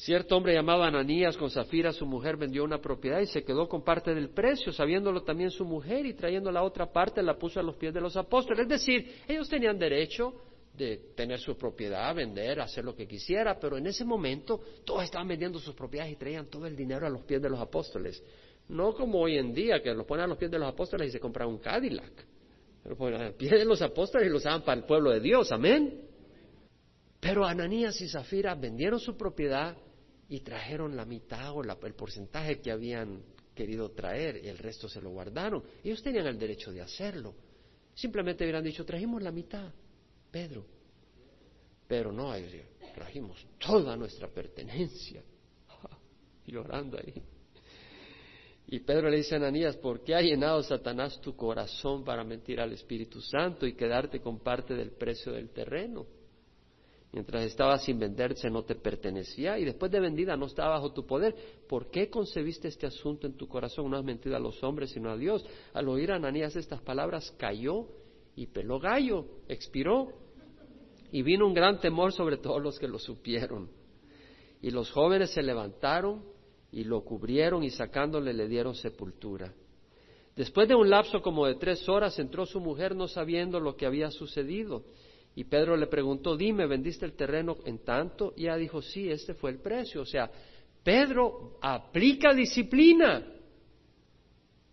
Cierto hombre llamado Ananías con Zafira, su mujer vendió una propiedad y se quedó con parte del precio, sabiéndolo también su mujer y trayendo la otra parte la puso a los pies de los apóstoles. Es decir, ellos tenían derecho de tener su propiedad, vender, hacer lo que quisiera, pero en ese momento todos estaban vendiendo sus propiedades y traían todo el dinero a los pies de los apóstoles. No como hoy en día, que los ponen a los pies de los apóstoles y se compran un Cadillac. Lo ponen a los pies de los apóstoles y los usaban para el pueblo de Dios, amén. Pero Ananías y Zafira vendieron su propiedad y trajeron la mitad o el porcentaje que habían querido traer y el resto se lo guardaron. Ellos tenían el derecho de hacerlo. Simplemente hubieran dicho, trajimos la mitad. Pedro. Pero no, trajimos toda nuestra pertenencia. [LAUGHS] Llorando ahí. Y Pedro le dice a Ananías, ¿por qué ha llenado Satanás tu corazón para mentir al Espíritu Santo y quedarte con parte del precio del terreno? Mientras estaba sin venderse no te pertenecía y después de vendida no estaba bajo tu poder. ¿Por qué concebiste este asunto en tu corazón? No has mentido a los hombres sino a Dios. Al oír a Ananías estas palabras cayó y peló gallo, expiró. Y vino un gran temor sobre todos los que lo supieron. Y los jóvenes se levantaron y lo cubrieron y sacándole le dieron sepultura. Después de un lapso como de tres horas entró su mujer no sabiendo lo que había sucedido. Y Pedro le preguntó, dime, ¿vendiste el terreno en tanto? Y ella dijo, sí, este fue el precio. O sea, Pedro aplica disciplina.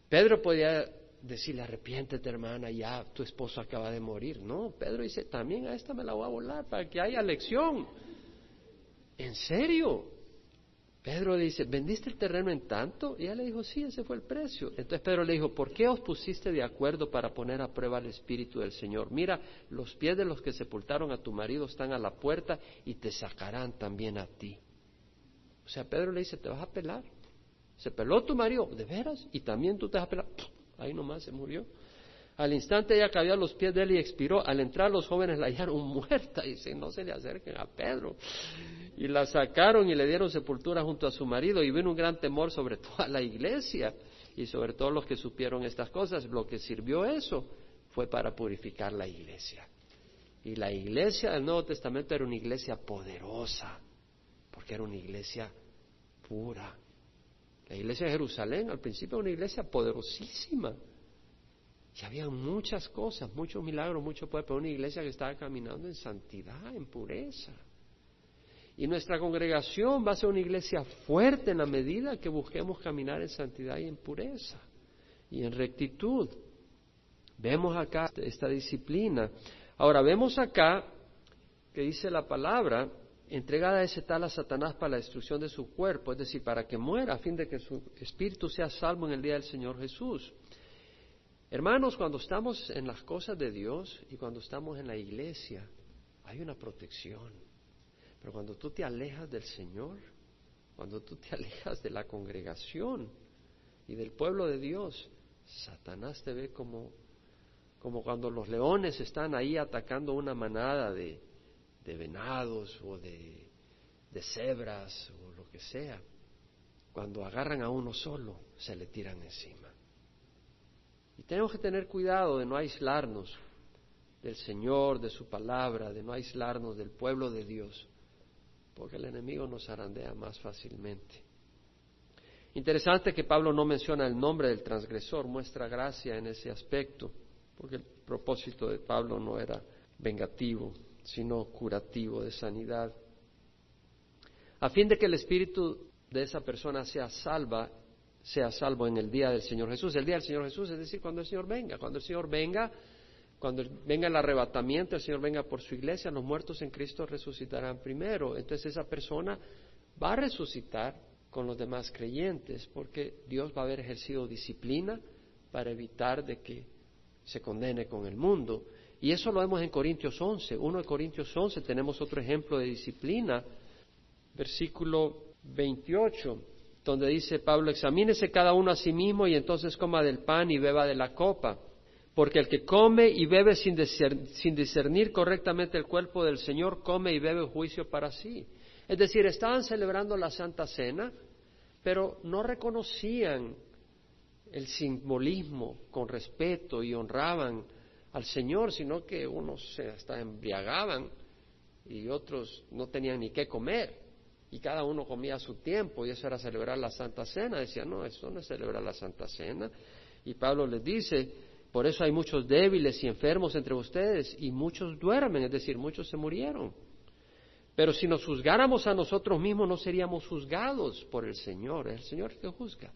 Pedro podía decirle, arrepiéntete hermana, ya tu esposo acaba de morir. No, Pedro dice, también a esta me la voy a volar para que haya lección. ¿En serio? Pedro dice, ¿vendiste el terreno en tanto? Y ella le dijo, sí, ese fue el precio. Entonces Pedro le dijo, ¿por qué os pusiste de acuerdo para poner a prueba el Espíritu del Señor? Mira, los pies de los que sepultaron a tu marido están a la puerta y te sacarán también a ti. O sea, Pedro le dice, te vas a pelar. Se peló tu marido, ¿de veras? Y también tú te vas a pelar. [SNIFFS] Ahí nomás se murió. Al instante ella cayó a los pies de él y expiró. Al entrar los jóvenes la hallaron [LAUGHS] muerta. Y dicen, no se le acerquen a Pedro. Y la sacaron y le dieron sepultura junto a su marido. Y vino un gran temor sobre [LAUGHS] toda la iglesia y sobre todos los que supieron estas cosas. Lo que sirvió eso fue para purificar la iglesia. Y la iglesia del Nuevo Testamento era una iglesia poderosa, porque era una iglesia pura. La iglesia de Jerusalén al principio era una iglesia poderosísima. Y había muchas cosas, muchos milagros, mucho poder, pero una iglesia que estaba caminando en santidad, en pureza. Y nuestra congregación va a ser una iglesia fuerte en la medida que busquemos caminar en santidad y en pureza y en rectitud. Vemos acá esta disciplina. Ahora, vemos acá que dice la palabra, entregada ese tal a Satanás para la destrucción de su cuerpo, es decir, para que muera, a fin de que su espíritu sea salvo en el día del Señor Jesús. Hermanos, cuando estamos en las cosas de Dios y cuando estamos en la iglesia, hay una protección. Pero cuando tú te alejas del Señor, cuando tú te [LAUGHS] alejas de la congregación y del pueblo de Dios, Satanás te ve como, como cuando los leones están ahí atacando una manada de, de venados o de, de cebras o lo que sea. Cuando agarran a uno solo, se le tiran encima. Y tenemos que tener cuidado de no aislarnos del Señor, de su palabra, de no aislarnos del pueblo de Dios porque el enemigo nos arandea más fácilmente. Interesante que Pablo no menciona el nombre del transgresor, muestra gracia en ese aspecto, porque el propósito de Pablo no era vengativo, sino curativo, de sanidad. A fin de que el espíritu de esa persona sea salva, sea salvo en el día del Señor Jesús. El día del Señor Jesús es decir, cuando el Señor venga. Cuando el Señor venga, cuando venga el arrebatamiento, el Señor venga por su iglesia, los muertos en Cristo resucitarán primero. Entonces esa persona va a resucitar con los demás creyentes, porque Dios va a haber ejercido disciplina para evitar de que se condene con el mundo. Y eso lo vemos en Corintios 11. Uno de Corintios 11 tenemos otro ejemplo de disciplina, versículo 28, donde dice Pablo, examínese cada uno a sí mismo y entonces coma del pan y beba de la copa porque el que come y bebe sin, discernir correctamente el cuerpo del Señor, come y bebe juicio para sí. Es decir, estaban celebrando la Santa Cena, pero no reconocían el simbolismo con respeto y honraban al Señor, sino que unos se hasta embriagaban y otros no tenían ni qué comer. Y cada uno comía a su tiempo y eso era celebrar la Santa Cena. Decían, no, eso no es celebrar la Santa Cena. Y Pablo les dice, por eso hay muchos débiles y enfermos entre ustedes y muchos duermen, es decir, muchos se murieron. Pero si nos juzgáramos a nosotros mismos no seríamos juzgados por el Señor, es el Señor que juzga.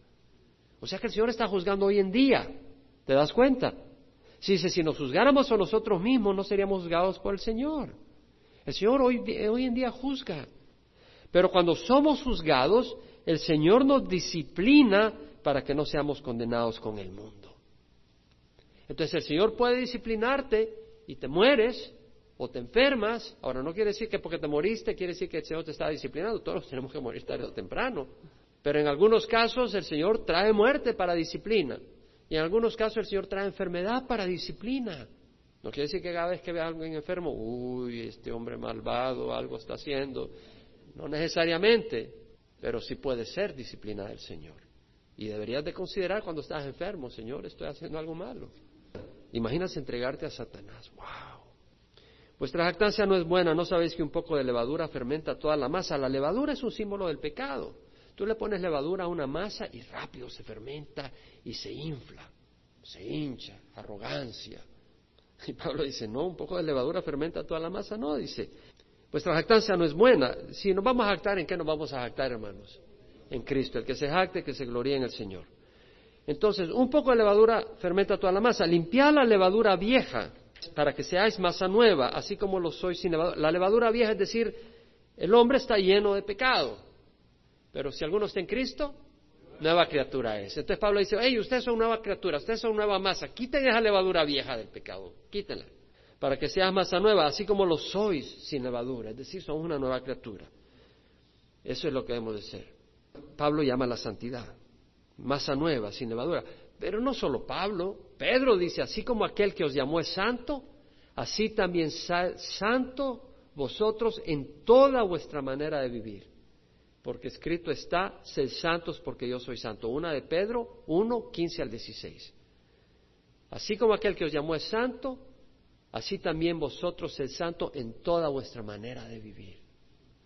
O sea que el Señor está juzgando hoy en día, ¿te das cuenta? Si dice, si nos juzgáramos a nosotros mismos no seríamos juzgados por el Señor. El Señor hoy, hoy en día juzga. Pero cuando somos juzgados, el Señor nos disciplina para que no seamos condenados con el mundo. Entonces el Señor puede disciplinarte y te mueres o te enfermas. Ahora no quiere decir que porque te moriste quiere decir que el Señor te está disciplinando. Todos tenemos que morir tarde o temprano. Pero en algunos casos el Señor trae muerte para disciplina. Y en algunos casos el Señor trae enfermedad para disciplina. No quiere decir que cada vez que vea a alguien enfermo, uy, este hombre malvado algo está haciendo. No necesariamente, pero sí puede ser disciplina del Señor. Y deberías de considerar cuando estás enfermo, Señor, estoy haciendo algo malo. Imaginas entregarte a Satanás. ¡Wow! Vuestra jactancia no es buena, no sabéis que un poco de levadura fermenta toda la masa. La levadura es un símbolo del pecado. Tú le pones levadura a una masa y rápido se fermenta y se infla, se hincha, arrogancia. Y Pablo dice, no, un poco de levadura fermenta toda la masa. No, dice, vuestra jactancia no es buena. Si nos vamos a jactar, ¿en qué nos vamos a jactar, hermanos? En Cristo. El que se jacte, que se gloríe en el Señor. Entonces, un poco de levadura fermenta toda la masa. Limpiad la levadura vieja para que seáis masa nueva, así como lo sois sin levadura. La levadura vieja es decir, el hombre está lleno de pecado. Pero si alguno está en Cristo, nueva criatura es. Entonces Pablo dice, hey, ustedes son nueva criatura, ustedes son nueva masa, quiten esa levadura vieja del pecado, quítenla, para que seas masa nueva, así como lo sois sin levadura, es decir, son una nueva criatura. Eso es lo que debemos de ser. Pablo llama la santidad masa nueva, sin levadura. Pero no solo Pablo, Pedro dice, así como aquel que os llamó es santo, así también santo vosotros en toda vuestra manera de vivir. Porque escrito está, sed santos porque yo soy santo. Una de Pedro 1, 15 al 16. Así como aquel que os llamó es santo, así también vosotros sed santo en toda vuestra manera de vivir.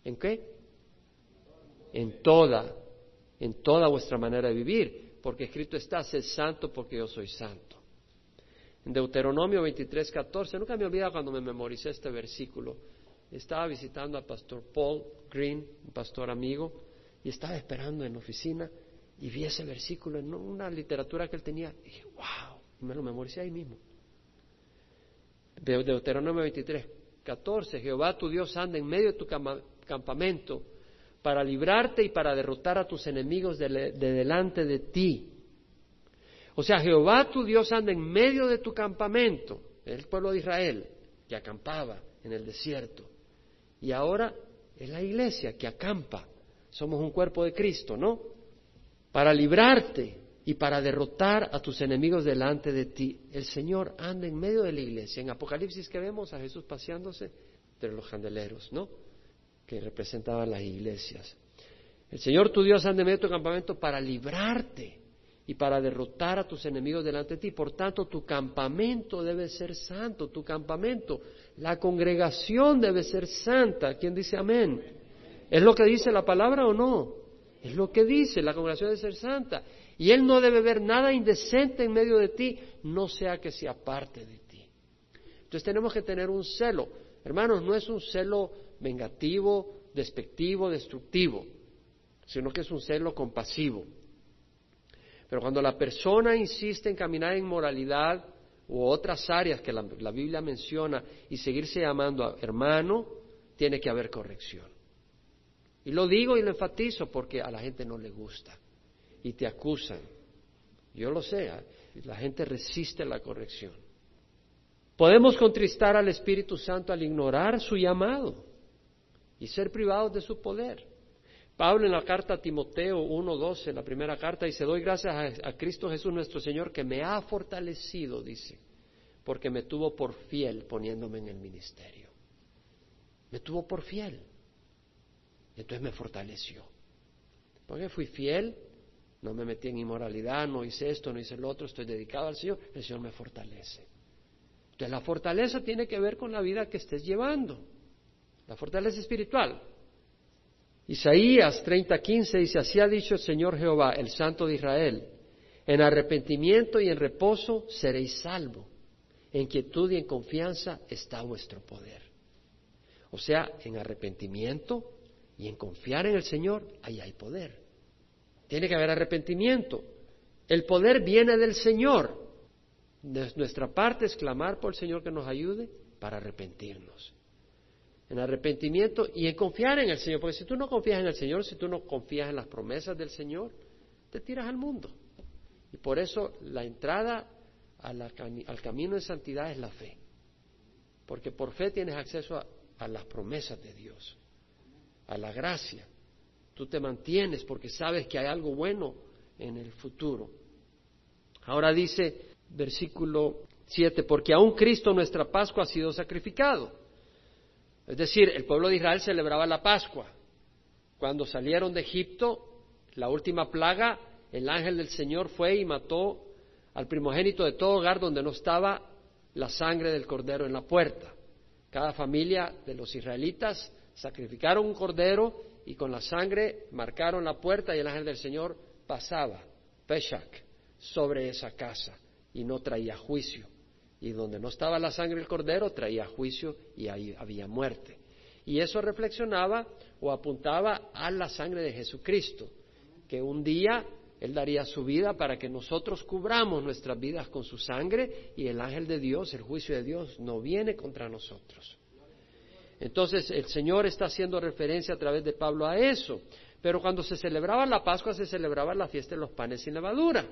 ¿En qué? En toda, en toda vuestra manera de vivir, porque escrito está, sed santo porque yo soy santo. En Deuteronomio 23, 14, nunca me olvida cuando me memoricé este versículo. Estaba visitando al pastor Paul Green, un pastor amigo, y estaba esperando en la oficina y vi ese versículo en una literatura que él tenía. Y dije, wow, me lo memoricé ahí mismo. Deuteronomio 23, 14, Jehová tu Dios anda en medio de tu campamento para librarte y para derrotar a tus enemigos de delante de ti. O sea, Jehová tu Dios anda en medio de tu campamento, el pueblo de Israel, que acampaba en el desierto. Y ahora es la iglesia que acampa. Somos un cuerpo de Cristo, ¿no? Para librarte y para derrotar a tus enemigos delante de ti. El Señor anda en medio de la iglesia. En Apocalipsis que vemos a Jesús paseándose entre los candeleros, ¿no? Que representaban las iglesias. El Señor tu Dios anda en medio de tu campamento para librarte y para derrotar a tus enemigos delante de ti. Por tanto, tu campamento debe ser santo, tu campamento, la congregación debe ser santa. ¿Quién dice amén? ¿Es lo que dice la palabra o no? Es lo que dice, la congregación debe ser santa. Y Él no debe ver nada indecente en medio de ti, no sea que sea parte de ti. Entonces tenemos que tener un celo. Hermanos, no es un celo vengativo, despectivo, destructivo, sino que es un celo compasivo. Pero cuando la persona insiste en caminar en moralidad u otras áreas que la, Biblia menciona y seguirse llamando hermano, tiene que haber corrección. Y lo digo y lo enfatizo porque a la gente no le gusta y te acusan. Yo lo sé, ¿eh? la gente resiste la corrección. Podemos contristar al Espíritu Santo al ignorar su llamado y ser privados de su poder. Pablo en la carta a Timoteo 1.12, la primera carta, dice, doy gracias a, Cristo Jesús nuestro Señor que me ha fortalecido, dice, porque me tuvo por fiel poniéndome en el ministerio. Me tuvo por fiel. Entonces me fortaleció. Porque fui fiel, no me metí en inmoralidad, no hice esto, no hice lo otro, estoy dedicado al Señor, el Señor me fortalece. Entonces la fortaleza tiene que ver con la vida que estés llevando. La fortaleza espiritual. Isaías 30:15 dice, así ha dicho el Señor Jehová, el Santo de Israel, en arrepentimiento y en reposo seréis salvo, en quietud y en confianza está vuestro poder. O sea, en arrepentimiento y en confiar en el Señor, ahí hay poder. Tiene que haber arrepentimiento. El poder viene del Señor. Nuestra parte es clamar por el Señor que nos ayude para arrepentirnos en arrepentimiento y en confiar en el Señor. Porque si tú no confías en el Señor, si tú no confías en las promesas del Señor, te tiras al mundo. Y por eso la entrada al camino de santidad es la fe. Porque por fe tienes acceso a, a las promesas de Dios, a la gracia. Tú te mantienes porque sabes que hay algo bueno en el futuro. Ahora dice versículo 7, porque aún Cristo nuestra Pascua ha sido sacrificado. Es decir, el pueblo de Israel celebraba la Pascua. Cuando salieron de Egipto, la última plaga, el ángel del Señor fue y mató al primogénito de todo hogar donde no estaba la sangre del cordero en la puerta. Cada familia de los israelitas sacrificaron un cordero y con la sangre marcaron la puerta y el ángel del Señor pasaba, Peshach, sobre esa casa y no traía juicio. Y donde no estaba la sangre del cordero traía juicio y ahí había muerte. Y eso reflexionaba o apuntaba a la sangre de Jesucristo, que un día Él daría su vida para que nosotros cubramos nuestras vidas con su sangre y el ángel de Dios, el juicio de Dios, no viene contra nosotros. Entonces el Señor está haciendo referencia a través de Pablo a eso. Pero cuando se celebraba la Pascua se celebraba la fiesta de los panes sin levadura.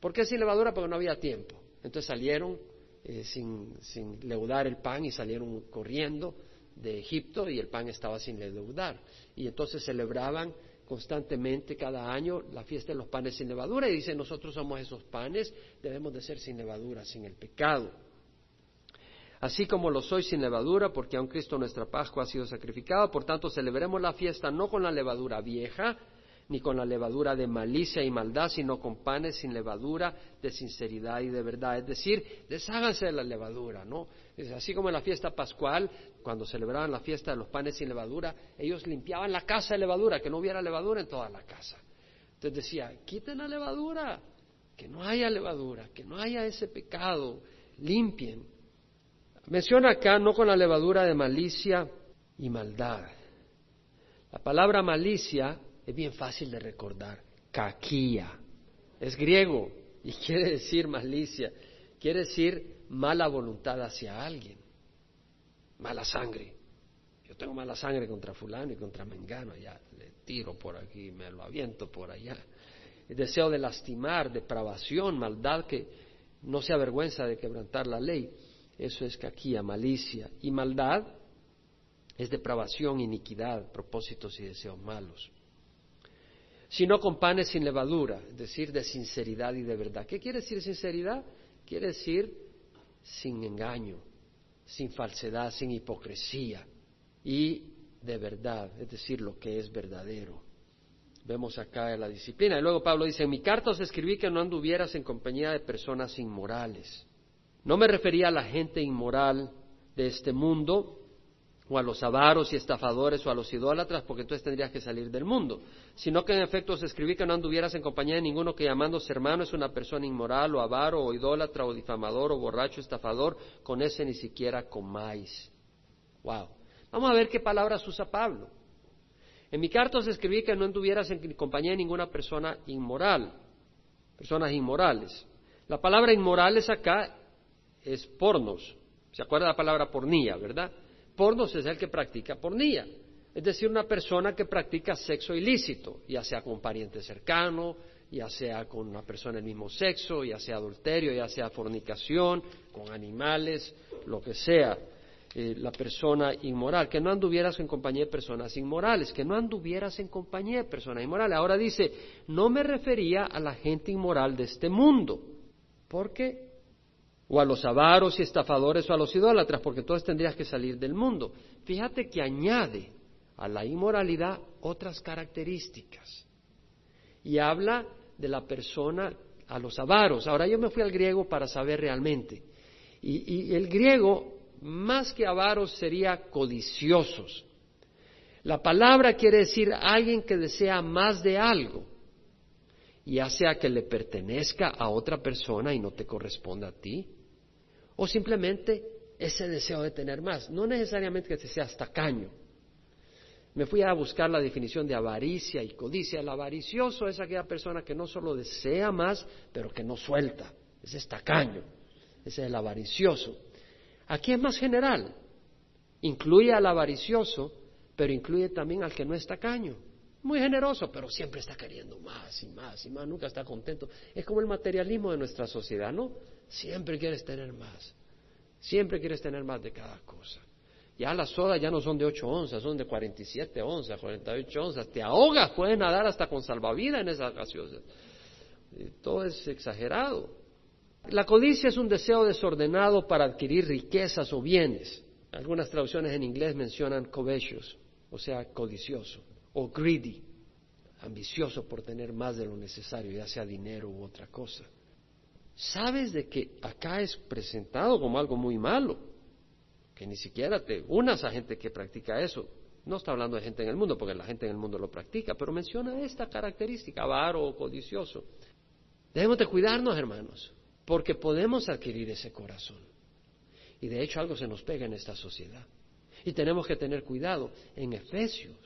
¿Por qué sin levadura? Porque no había tiempo. Entonces salieron eh, sin, sin, leudar el pan y salieron corriendo de Egipto y el pan estaba sin leudar. Y entonces celebraban constantemente cada año la fiesta de los panes sin levadura y dicen nosotros somos esos panes, debemos de ser sin levadura, sin el pecado. Así como lo soy sin levadura, porque aun Cristo nuestra Pascua ha sido sacrificado, por tanto celebremos la fiesta no con la levadura vieja, ni con la levadura de malicia y maldad, sino con panes sin levadura de sinceridad y de verdad. Es decir, desháganse de la levadura, ¿no? Así como en la fiesta pascual, cuando celebraban la fiesta de los panes sin levadura, ellos limpiaban la casa de levadura, que no hubiera levadura en toda la casa. Entonces decía, quiten la levadura, que no haya levadura, que no haya ese pecado, limpien. Menciona acá no con la levadura de malicia y maldad. La palabra malicia es bien fácil de recordar. Caquía. Es griego y [LAUGHS] quiere decir malicia. Quiere decir mala voluntad hacia alguien. Mala sangre. Yo tengo mala sangre contra fulano y contra mengano. Ya le tiro por aquí, me lo aviento por allá. Deseo de lastimar, depravación, maldad que no se avergüenza de quebrantar la ley. Eso es caquía, malicia. Y maldad es depravación, iniquidad, propósitos y deseos malos sino con panes sin levadura, es decir, de sinceridad y de verdad. ¿Qué quiere decir sinceridad? Quiere decir sin engaño, sin falsedad, sin hipocresía y de verdad, es decir, lo que es verdadero. Vemos acá la disciplina. Y luego Pablo dice, en mi carta os escribí que no anduvieras en compañía de personas inmorales. No me refería a la gente inmoral de este mundo, o a los avaros y estafadores o a los idólatras, porque entonces tendrías que salir del mundo, sino que en efecto os escribí que no anduvieras en compañía de ninguno que llamándose hermano es una persona inmoral o avaro o idólatra o difamador o borracho, estafador, con ese ni siquiera comáis. Wow. Vamos a ver qué palabras usa Pablo. En mi carta os escribí que no anduvieras en compañía de ninguna persona inmoral, personas inmorales. La palabra inmorales acá es pornos. ¿Se acuerda la palabra pornía, verdad? Pornos es el que practica pornía, es decir, una persona que practica sexo ilícito, ya sea con pariente cercano, ya sea con una persona del mismo sexo, ya sea adulterio, ya sea fornicación, con animales, lo que sea. Eh, la persona inmoral, que no anduvieras en compañía de personas inmorales, que no anduvieras en compañía de personas inmorales. Ahora dice, no me refería a la gente inmoral de este mundo, porque o a los avaros y estafadores o a los idólatras, porque entonces tendrías que salir del mundo. Fíjate que añade a la inmoralidad otras características y habla de la persona a los avaros. Ahora yo me fui al griego para saber realmente. Y, y el griego, más que avaros, sería codiciosos. La palabra quiere decir alguien que desea más de algo, ya sea que le pertenezca a otra persona y no te corresponda a ti, o simplemente ese deseo de tener más. No necesariamente que se sea tacaño. Me fui a buscar la definición de avaricia y codicia. El avaricioso es aquella persona que no solo desea más, pero que no suelta. Ese es tacaño. Ese es el avaricioso. Aquí es más general. Incluye al avaricioso, pero incluye también al que no es tacaño. Muy generoso, pero siempre está queriendo más y más y más, nunca está contento. Es como el materialismo de nuestra sociedad, ¿no? Siempre quieres tener más. Siempre quieres tener más de cada cosa. Ya las sodas ya no son de 8 onzas, son de 47 onzas, 48 onzas. Te ahogas, puedes nadar hasta con salvavidas en esas gaseosas. Todo es exagerado. La codicia es un deseo desordenado para adquirir riquezas o bienes. Algunas traducciones en inglés mencionan covetous, o sea, codicioso, o greedy, ambicioso por tener más de lo necesario, ya sea dinero u otra cosa sabes de que acá es presentado como algo muy malo, que ni siquiera te unas a gente que practica eso. No está hablando de gente en el mundo, porque la gente en el mundo lo practica, pero menciona esta característica, avaro o codicioso. Debemos de cuidarnos, hermanos, porque podemos adquirir ese corazón. Y de hecho algo se nos pega en esta sociedad. Y tenemos que tener cuidado. En Efesios,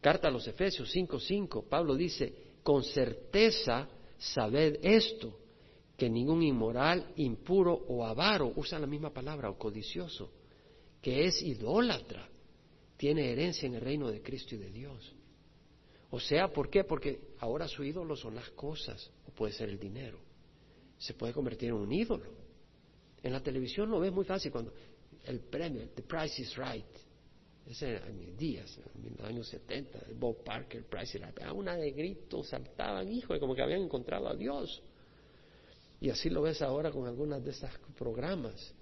carta a los Efesios 5:5, Pablo dice, con certeza sabed esto, que ningún inmoral, impuro o avaro, usa la misma palabra, o codicioso, que es idólatra, tiene herencia en el reino de Cristo y de Dios. O sea, ¿por qué? Porque ahora su ídolo son las cosas, o puede ser el dinero. Se puede convertir en un ídolo. En la televisión lo ves muy fácil cuando el premio, The Price is Right. Ese en mis días, en los años 70, Bob Parker, Price is Right. A una de gritos saltaban, hijo, como que habían encontrado a Dios. Y así lo ves ahora con algunas de estos programas.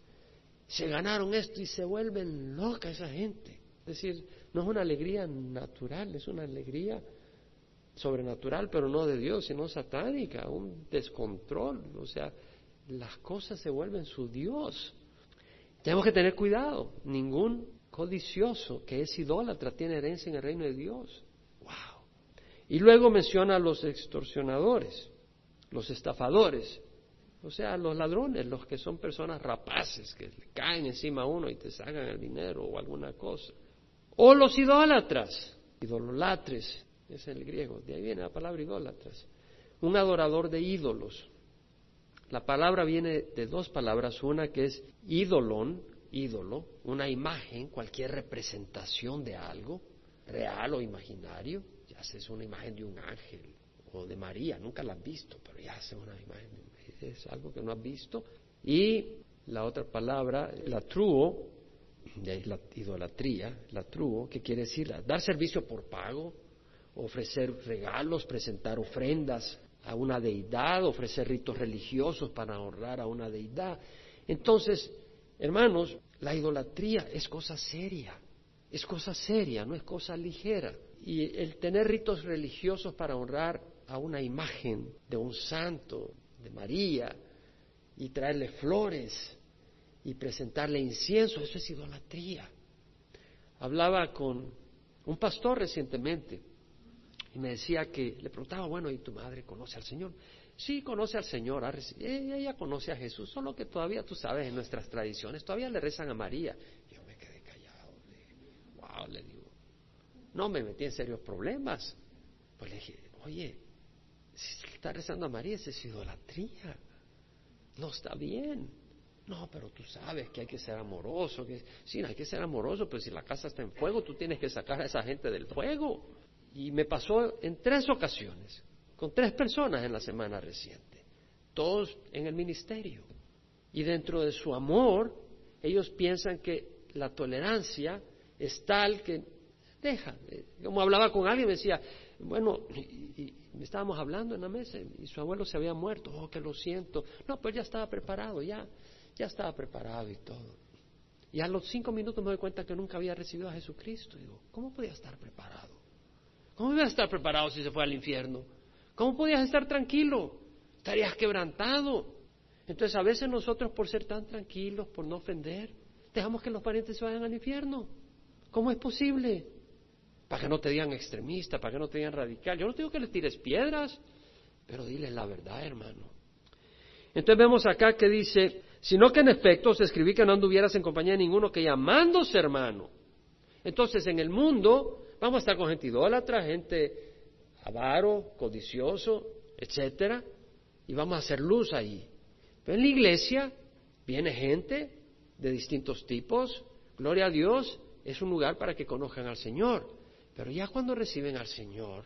Se ganaron esto y se vuelven loca esa gente. Es decir, no es una alegría natural, es una alegría sobrenatural, pero no de Dios, sino satánica, un descontrol. O sea, las cosas se vuelven su Dios. Tenemos que tener cuidado. Ningún codicioso que es idólatra tiene herencia en el reino de Dios. Wow. Y luego menciona a los extorsionadores, los estafadores, o sea, los ladrones, los que son personas rapaces, que caen encima a uno y te sacan el dinero o alguna cosa. O los idólatras, idololatres, es el griego, de ahí viene la palabra idólatras. Un adorador de ídolos. La palabra viene de dos palabras, una que es ídolon, ídolo, una imagen, cualquier representación de algo, real o imaginario, ya es una imagen de un ángel o de María, nunca la has visto, pero ya hace una imagen, es algo que no has visto. Y la otra palabra, la truo, de la idolatría, la truo, que quiere decir dar servicio por pago, ofrecer regalos, presentar ofrendas a una deidad, ofrecer ritos religiosos para honrar a una deidad. Entonces, Hermanos, la idolatría es cosa seria, es cosa seria, no es cosa ligera. Y el tener ritos religiosos para honrar a una imagen de un santo, de María, y traerle flores y presentarle incienso, eso es idolatría. Hablaba con un pastor recientemente y me decía que le preguntaba, bueno, ¿y tu madre conoce al Señor? Sí, conoce al Señor, ella conoce a Jesús, solo que todavía tú sabes, en nuestras tradiciones, todavía le rezan a María. Yo me quedé callado, le, wow, le digo, no me metí en serios problemas. Pues le dije, oye, si está rezando a María, es idolatría, no está bien. No, pero tú sabes que hay que ser amoroso, que sí, hay que ser amoroso, pero si la casa está en fuego, tú tienes que sacar a esa gente del fuego. Y me pasó en tres ocasiones con tres personas en la semana reciente, todos en el ministerio. Y dentro de su amor, ellos piensan que la tolerancia es tal que deja. Como hablaba con alguien, me decía, bueno, y, estábamos hablando en la mesa y su abuelo se había muerto, oh, que lo siento. No, pues ya estaba preparado, ya, ya estaba preparado y todo. Y a los cinco minutos me doy cuenta que nunca había recibido a Jesucristo. Digo, ¿cómo podía estar preparado? ¿Cómo iba a estar preparado si se fue al infierno? ¿Cómo podías estar tranquilo? Estarías quebrantado. Entonces a veces nosotros por ser tan tranquilos, por no ofender, dejamos que los parientes se vayan al infierno. ¿Cómo es posible? Para que no te digan extremista, para que no te digan radical. Yo no digo que les tires piedras, pero diles la verdad, hermano. Entonces vemos acá que dice, sino que en efecto se escribí que no anduvieras en compañía de ninguno que llamándose hermano. Entonces en el mundo vamos a estar con gente idólatra, gente avaro, codicioso, etcétera, y vamos a hacer luz ahí. Pero en la iglesia viene gente de distintos tipos, gloria a Dios, es un lugar para que conozcan al Señor. Pero ya cuando reciben al Señor,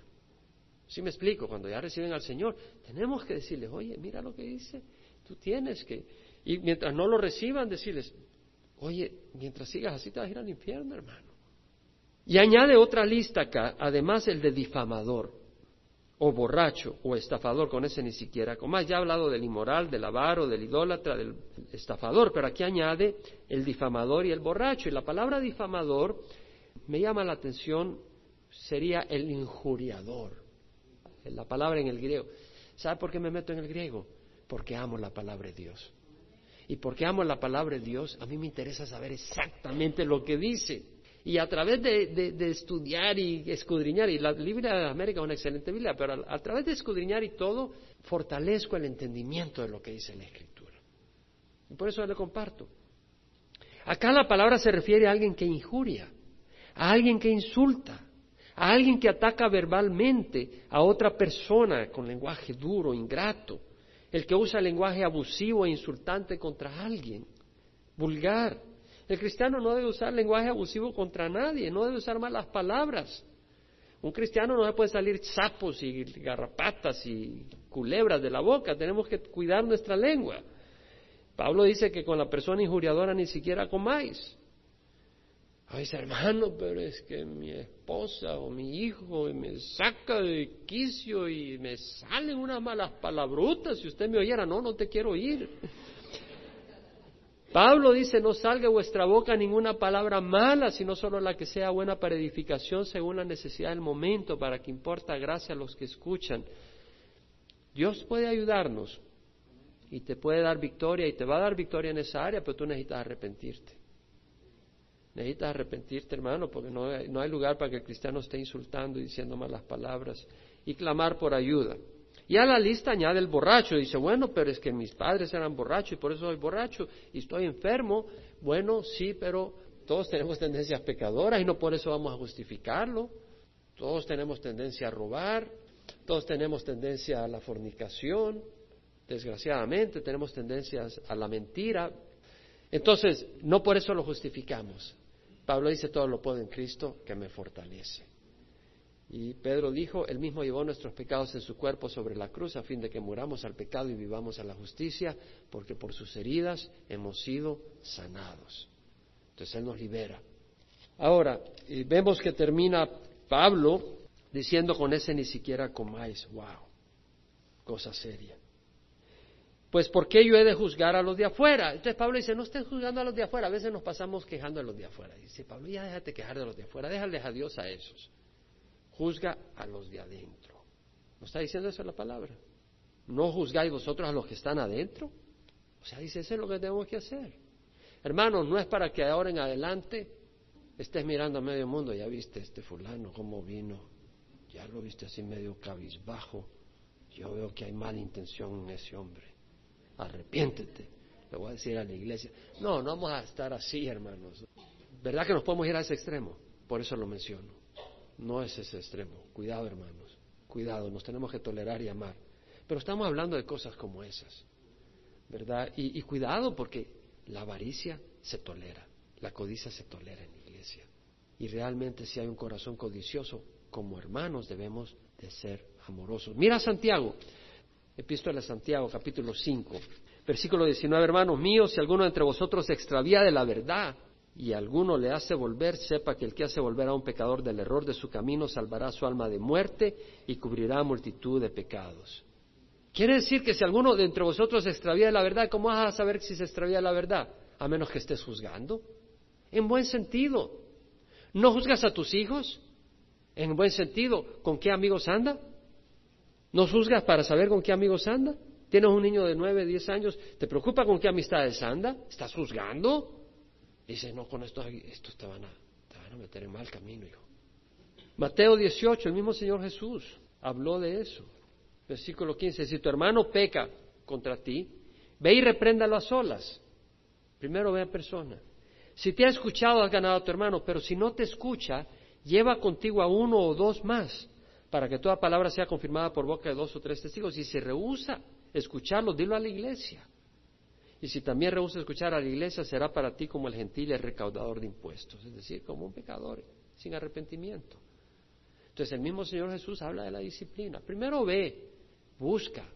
si me explico, cuando ya reciben al Señor, tenemos que decirles, oye, mira lo que dice, tú tienes que, y mientras no lo reciban, decirles, oye, mientras sigas así te vas a ir al infierno, hermano. Y añade otra lista acá, además el de difamador o borracho o estafador, con ese ni siquiera, como ya ha hablado del inmoral, del avaro, del idólatra, del estafador, pero aquí añade el difamador y el borracho. Y la palabra difamador me llama la atención, sería el injuriador, la palabra en el griego. ¿Sabe por qué me meto en el griego? Porque amo la palabra de Dios. Y porque amo la palabra de Dios, a mí me interesa saber exactamente lo que dice. Y a través de, estudiar y escudriñar, y la Biblia de América es una excelente Biblia, pero a, través de escudriñar y todo, fortalezco el entendimiento de lo que dice la Escritura. Y por eso le comparto. Acá la palabra se refiere a alguien que injuria, a alguien que insulta, a alguien que ataca verbalmente a otra persona con lenguaje duro, ingrato, el que usa lenguaje abusivo e insultante contra alguien, vulgar. El cristiano no debe usar lenguaje abusivo contra nadie, no debe usar malas palabras. Un cristiano no se puede salir sapos y garrapatas y culebras de la boca, tenemos que cuidar nuestra lengua. Pablo dice que con la persona injuriadora ni siquiera comáis. Ay, hermano, pero es que mi esposa o mi hijo me saca de quicio y me salen unas malas palabrotas. Si usted me oyera, no, no te quiero oír. Pablo dice, no salga de vuestra boca ninguna palabra mala, sino solo la que sea buena para edificación según la necesidad del momento, para que importa gracia a los que escuchan. Dios puede ayudarnos y te puede dar victoria y te va a dar victoria en esa área, pero tú necesitas arrepentirte. Necesitas arrepentirte, hermano, porque no hay, no hay lugar para que el cristiano esté insultando y diciendo malas palabras y clamar por ayuda. Y a la lista añade el borracho. Dice, bueno, pero es que mis padres eran borrachos y por eso soy borracho y estoy enfermo. Bueno, sí, pero todos tenemos tendencias pecadoras y no por eso vamos a justificarlo. Todos tenemos tendencia a robar, todos tenemos tendencia a la fornicación, desgraciadamente tenemos tendencias a la mentira. Entonces, no por eso lo justificamos. Pablo dice, todo lo puedo en Cristo que me fortalece. Y Pedro dijo, él mismo llevó nuestros pecados en su cuerpo sobre la cruz a fin de que muramos al pecado y vivamos a la justicia, porque por sus heridas hemos sido sanados. Entonces Él nos libera. Ahora, vemos que termina Pablo diciendo con ese ni siquiera comáis. ¡Wow! Cosa seria. Pues ¿por qué yo he de juzgar a los de afuera? Entonces Pablo dice, no estén juzgando a los de afuera. A veces nos pasamos quejando a los de afuera. Dice Pablo, ya déjate quejar de los de afuera, déjales a Dios a esos juzga a los de adentro. ¿No está diciendo eso la palabra? ¿No juzgáis vosotros a los que están adentro? O sea, dice, eso es lo que tenemos que hacer. Hermanos, no es para que ahora en adelante estés mirando a medio mundo, ya viste este fulano cómo vino, ya lo viste así medio cabizbajo, yo veo que hay mala intención en ese hombre, arrepiéntete, le voy a decir a la iglesia. No, no vamos a estar así, hermanos. ¿Verdad que nos podemos ir a ese extremo? Por eso lo menciono. No es ese extremo. Cuidado, hermanos. Cuidado, nos tenemos que tolerar y amar. Pero estamos hablando de cosas como esas. ¿Verdad? Y, cuidado porque la avaricia se tolera. La codicia se tolera en la iglesia. Y realmente si hay un corazón codicioso, como hermanos debemos de ser amorosos. Mira Santiago, epístola de Santiago, capítulo 5, versículo 19, hermanos míos, si alguno entre vosotros se extravía de la verdad y alguno le hace volver, sepa que el que hace volver a un pecador del error de su camino salvará su alma de muerte y cubrirá multitud de pecados. Quiere decir que si alguno de entre vosotros se extravía de la verdad, ¿cómo vas a saber si se extravía de la verdad? A menos que estés juzgando. En buen sentido. ¿No juzgas a tus hijos? En buen sentido. ¿Con qué amigos anda? ¿No juzgas para saber con qué amigos anda? ¿Tienes un niño de nueve, diez años? ¿Te preocupa con qué amistades anda? ¿Estás juzgando? Dice, no, con esto, esto te van, a, te van a meter en mal camino, hijo. Mateo 18, el mismo Señor Jesús habló de eso. Versículo 15, si tu hermano peca contra ti, ve y repréndalo a solas. Primero ve a persona. Si te ha escuchado, has ganado a tu hermano, pero si no te escucha, lleva contigo a uno o dos más, para que toda palabra sea confirmada por boca de dos o tres testigos. Y si rehúsa escucharlo, dilo a la iglesia. Y si también rehúsa escuchar a la iglesia, será para ti como el gentil el recaudador de impuestos, es decir, como un pecador sin arrepentimiento. Entonces el mismo Señor Jesús habla de la disciplina. Primero ve, busca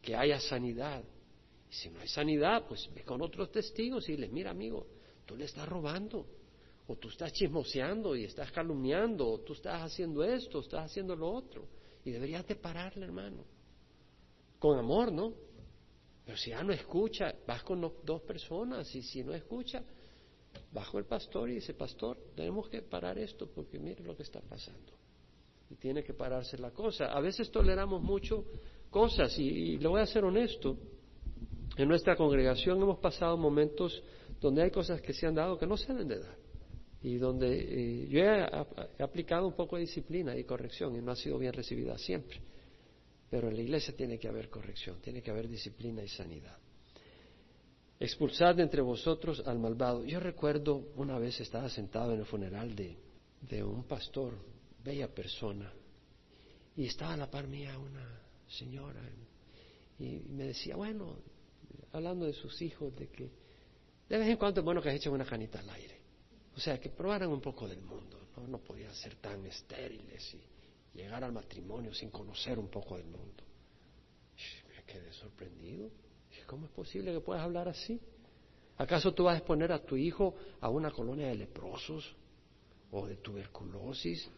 que haya sanidad. Y si no hay sanidad, pues ve con otros testigos y le mira amigo, tú le estás robando, o tú estás chismoseando y estás calumniando, o tú estás haciendo esto, estás haciendo lo otro. Y deberías de pararle, hermano. Con amor, ¿no? Pero si ya no escucha, vas con dos personas y si no escucha, con el pastor y dice, pastor, tenemos que parar esto porque mire lo que está pasando. Y tiene que pararse la cosa. A veces toleramos mucho cosas y, le voy a ser honesto. En nuestra congregación hemos pasado momentos donde hay cosas que se han dado que no se deben de dar. Y donde eh, yo he aplicado un poco de disciplina y corrección y no ha sido bien recibida siempre. Pero en la iglesia tiene que haber corrección, tiene que haber disciplina y sanidad. Expulsad de entre vosotros al malvado. Yo recuerdo una vez estaba sentado en el funeral de, de un pastor, bella persona, y estaba a la par mía una señora, y me decía, bueno, hablando de sus hijos, de que de vez en cuando es bueno que echen una canita al aire. O sea, que probaran un poco del mundo, no, no podían ser tan estériles y llegar al matrimonio sin conocer un poco del mundo. Me quedé sorprendido. ¿Cómo es posible que puedas hablar así? ¿Acaso tú vas a exponer a tu hijo a una colonia de leprosos o de tuberculosis?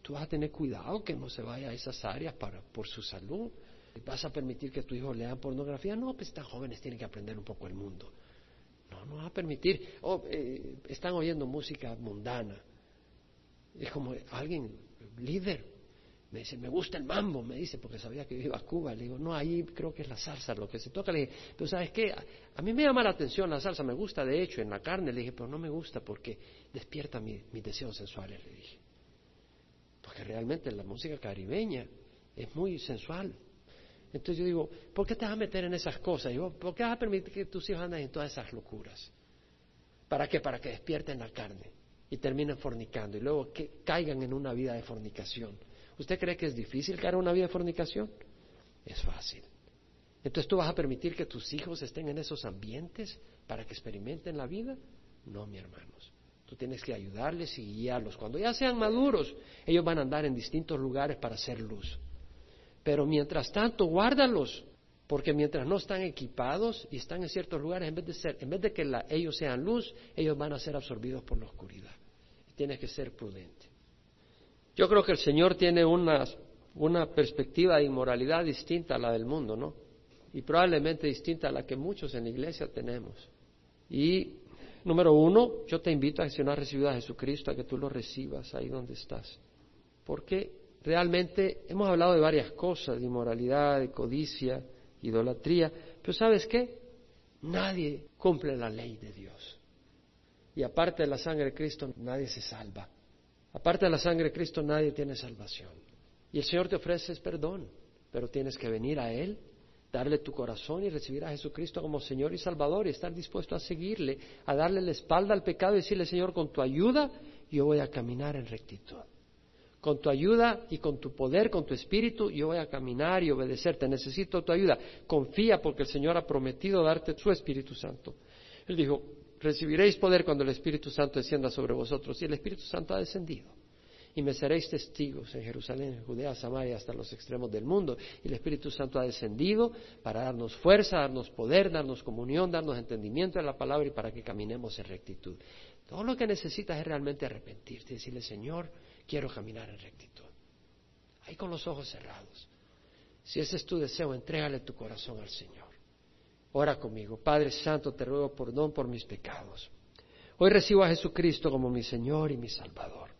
Tú vas a tener cuidado que no se vaya a esas áreas para, por su salud. ¿Vas a permitir que tu hijo lea pornografía? No, pues están jóvenes, tienen que aprender un poco el mundo. No, no vas a permitir. Oh, eh, están oyendo música mundana. Es como alguien, líder, me dice, me gusta el mambo, me dice, porque sabía que iba a Cuba. Le digo, no, ahí creo que es la salsa lo que se toca. Le dije, pero ¿sabes qué? A mí me llama la atención la salsa, me gusta de hecho en la carne. Le dije, pero no me gusta porque despierta mis deseos sensuales, le dije. Porque realmente la música caribeña es muy sensual. Entonces yo digo, ¿por qué te vas a meter en esas cosas? Digo, ¿por qué vas a permitir que tus hijos anden en todas esas locuras? ¿Para qué? Para que despierten la carne y terminen fornicando y luego que caigan en una vida de fornicación. ¿Usted cree que es difícil caer en una vida de fornicación? Es fácil. Entonces tú vas a permitir que tus hijos estén en esos ambientes para que experimenten la vida? No, mi hermanos. Tú tienes que ayudarles y guiarlos. Cuando ya sean maduros, ellos van a andar en distintos lugares para hacer luz. Pero mientras tanto, guárdalos, porque mientras no están equipados y están en ciertos lugares, en vez de, ser, en vez de que ellos sean luz, ellos van a ser absorbidos por la oscuridad. Tienes que ser prudente. Yo creo que el Señor tiene una, una perspectiva de inmoralidad distinta a la del mundo, ¿no? Y probablemente distinta a la que muchos en la iglesia tenemos. Y, número uno, yo te invito a que si no has recibido a Jesucristo, a que tú lo recibas ahí donde estás. Porque realmente hemos hablado de varias cosas, de inmoralidad, de codicia, idolatría, pero ¿sabes qué? Nadie cumple la ley de Dios. Y aparte de la sangre de Cristo, nadie se salva. Aparte de la sangre de Cristo nadie tiene salvación. Y el Señor te ofrece perdón, pero tienes que venir a Él, darle tu corazón y recibir a Jesucristo como Señor y Salvador y estar dispuesto a seguirle, a darle la espalda al pecado y decirle, Señor, con tu ayuda yo voy a caminar en rectitud. Con tu ayuda y con tu poder, con tu espíritu, yo voy a caminar y obedecerte. Necesito tu ayuda. Confía porque el Señor ha prometido darte su Espíritu Santo. Él dijo, recibiréis poder cuando el Espíritu Santo descienda sobre vosotros. Y el Espíritu Santo ha descendido. Y me seréis testigos en Jerusalén, en Judea, Samaria, hasta los extremos del mundo. Y el Espíritu Santo ha descendido para darnos fuerza, darnos poder, darnos comunión, darnos entendimiento de la palabra y para que caminemos en rectitud. Todo lo que necesitas es realmente arrepentirte y decirle, Señor, quiero caminar en rectitud. Ahí con los ojos cerrados. Si ese es tu deseo, entrégale tu corazón al Señor. Ora conmigo. Padre Santo, te ruego perdón por mis pecados. Hoy recibo a Jesucristo como mi Señor y mi Salvador.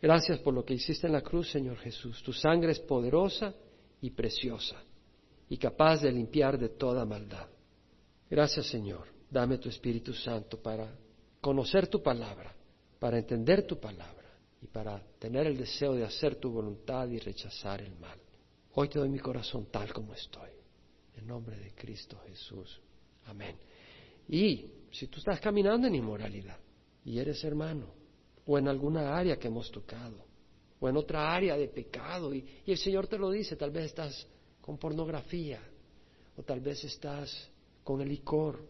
Gracias por lo que hiciste en la cruz, Señor Jesús. Tu sangre es poderosa y preciosa y capaz de limpiar de toda maldad. Gracias, Señor. Dame tu Espíritu Santo para conocer tu palabra, para entender tu palabra y para tener el deseo de hacer tu voluntad y rechazar el mal. Hoy te doy mi corazón tal como estoy. En nombre de Cristo Jesús. Amén. Y si tú estás caminando en inmoralidad y eres hermano, o en alguna área que hemos tocado, o en otra área de pecado, y, y el Señor te lo dice, tal vez estás con pornografía, o tal vez estás con el licor,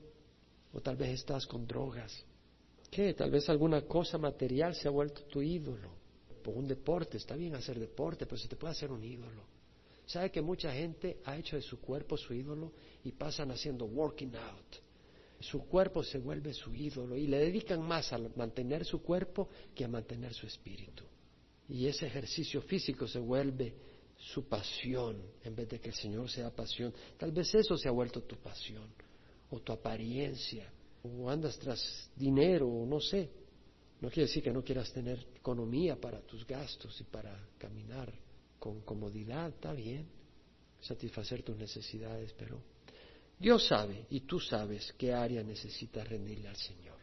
o tal vez estás con drogas. ¿Qué? Tal vez alguna cosa material se ha vuelto tu ídolo. Por un deporte, está bien hacer deporte, pero se te puede hacer un ídolo. ¿Sabe que mucha gente ha hecho de su cuerpo su ídolo y pasan haciendo working out? Su cuerpo se vuelve su ídolo y le dedican más a mantener su cuerpo que a mantener su espíritu. Y ese ejercicio físico se vuelve su pasión en vez de que el Señor sea pasión. Tal vez eso se ha vuelto tu pasión o tu apariencia o andas tras dinero o no sé. No quiere decir que no quieras tener economía para tus gastos y para caminar con comodidad, está bien, satisfacer tus necesidades, pero Dios sabe y tú sabes qué área necesitas rendirle al Señor.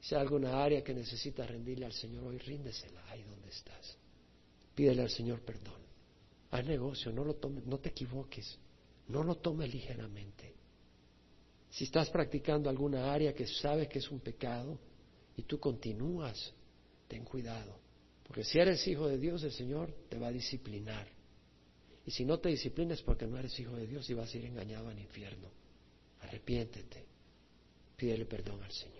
Si hay alguna área que necesitas rendirle al Señor hoy, ríndesela ahí donde estás. Pídele al Señor perdón. Haz negocio, no lo tomes, no te equivoques, no lo tomes ligeramente. Si estás practicando alguna área que sabes que es un pecado y tú continúas, ten cuidado porque si eres hijo de Dios, el Señor te va a disciplinar. Y si no te disciplinas porque no eres hijo de Dios y vas a ir engañado al infierno. Arrepiéntete. Pídele perdón al Señor.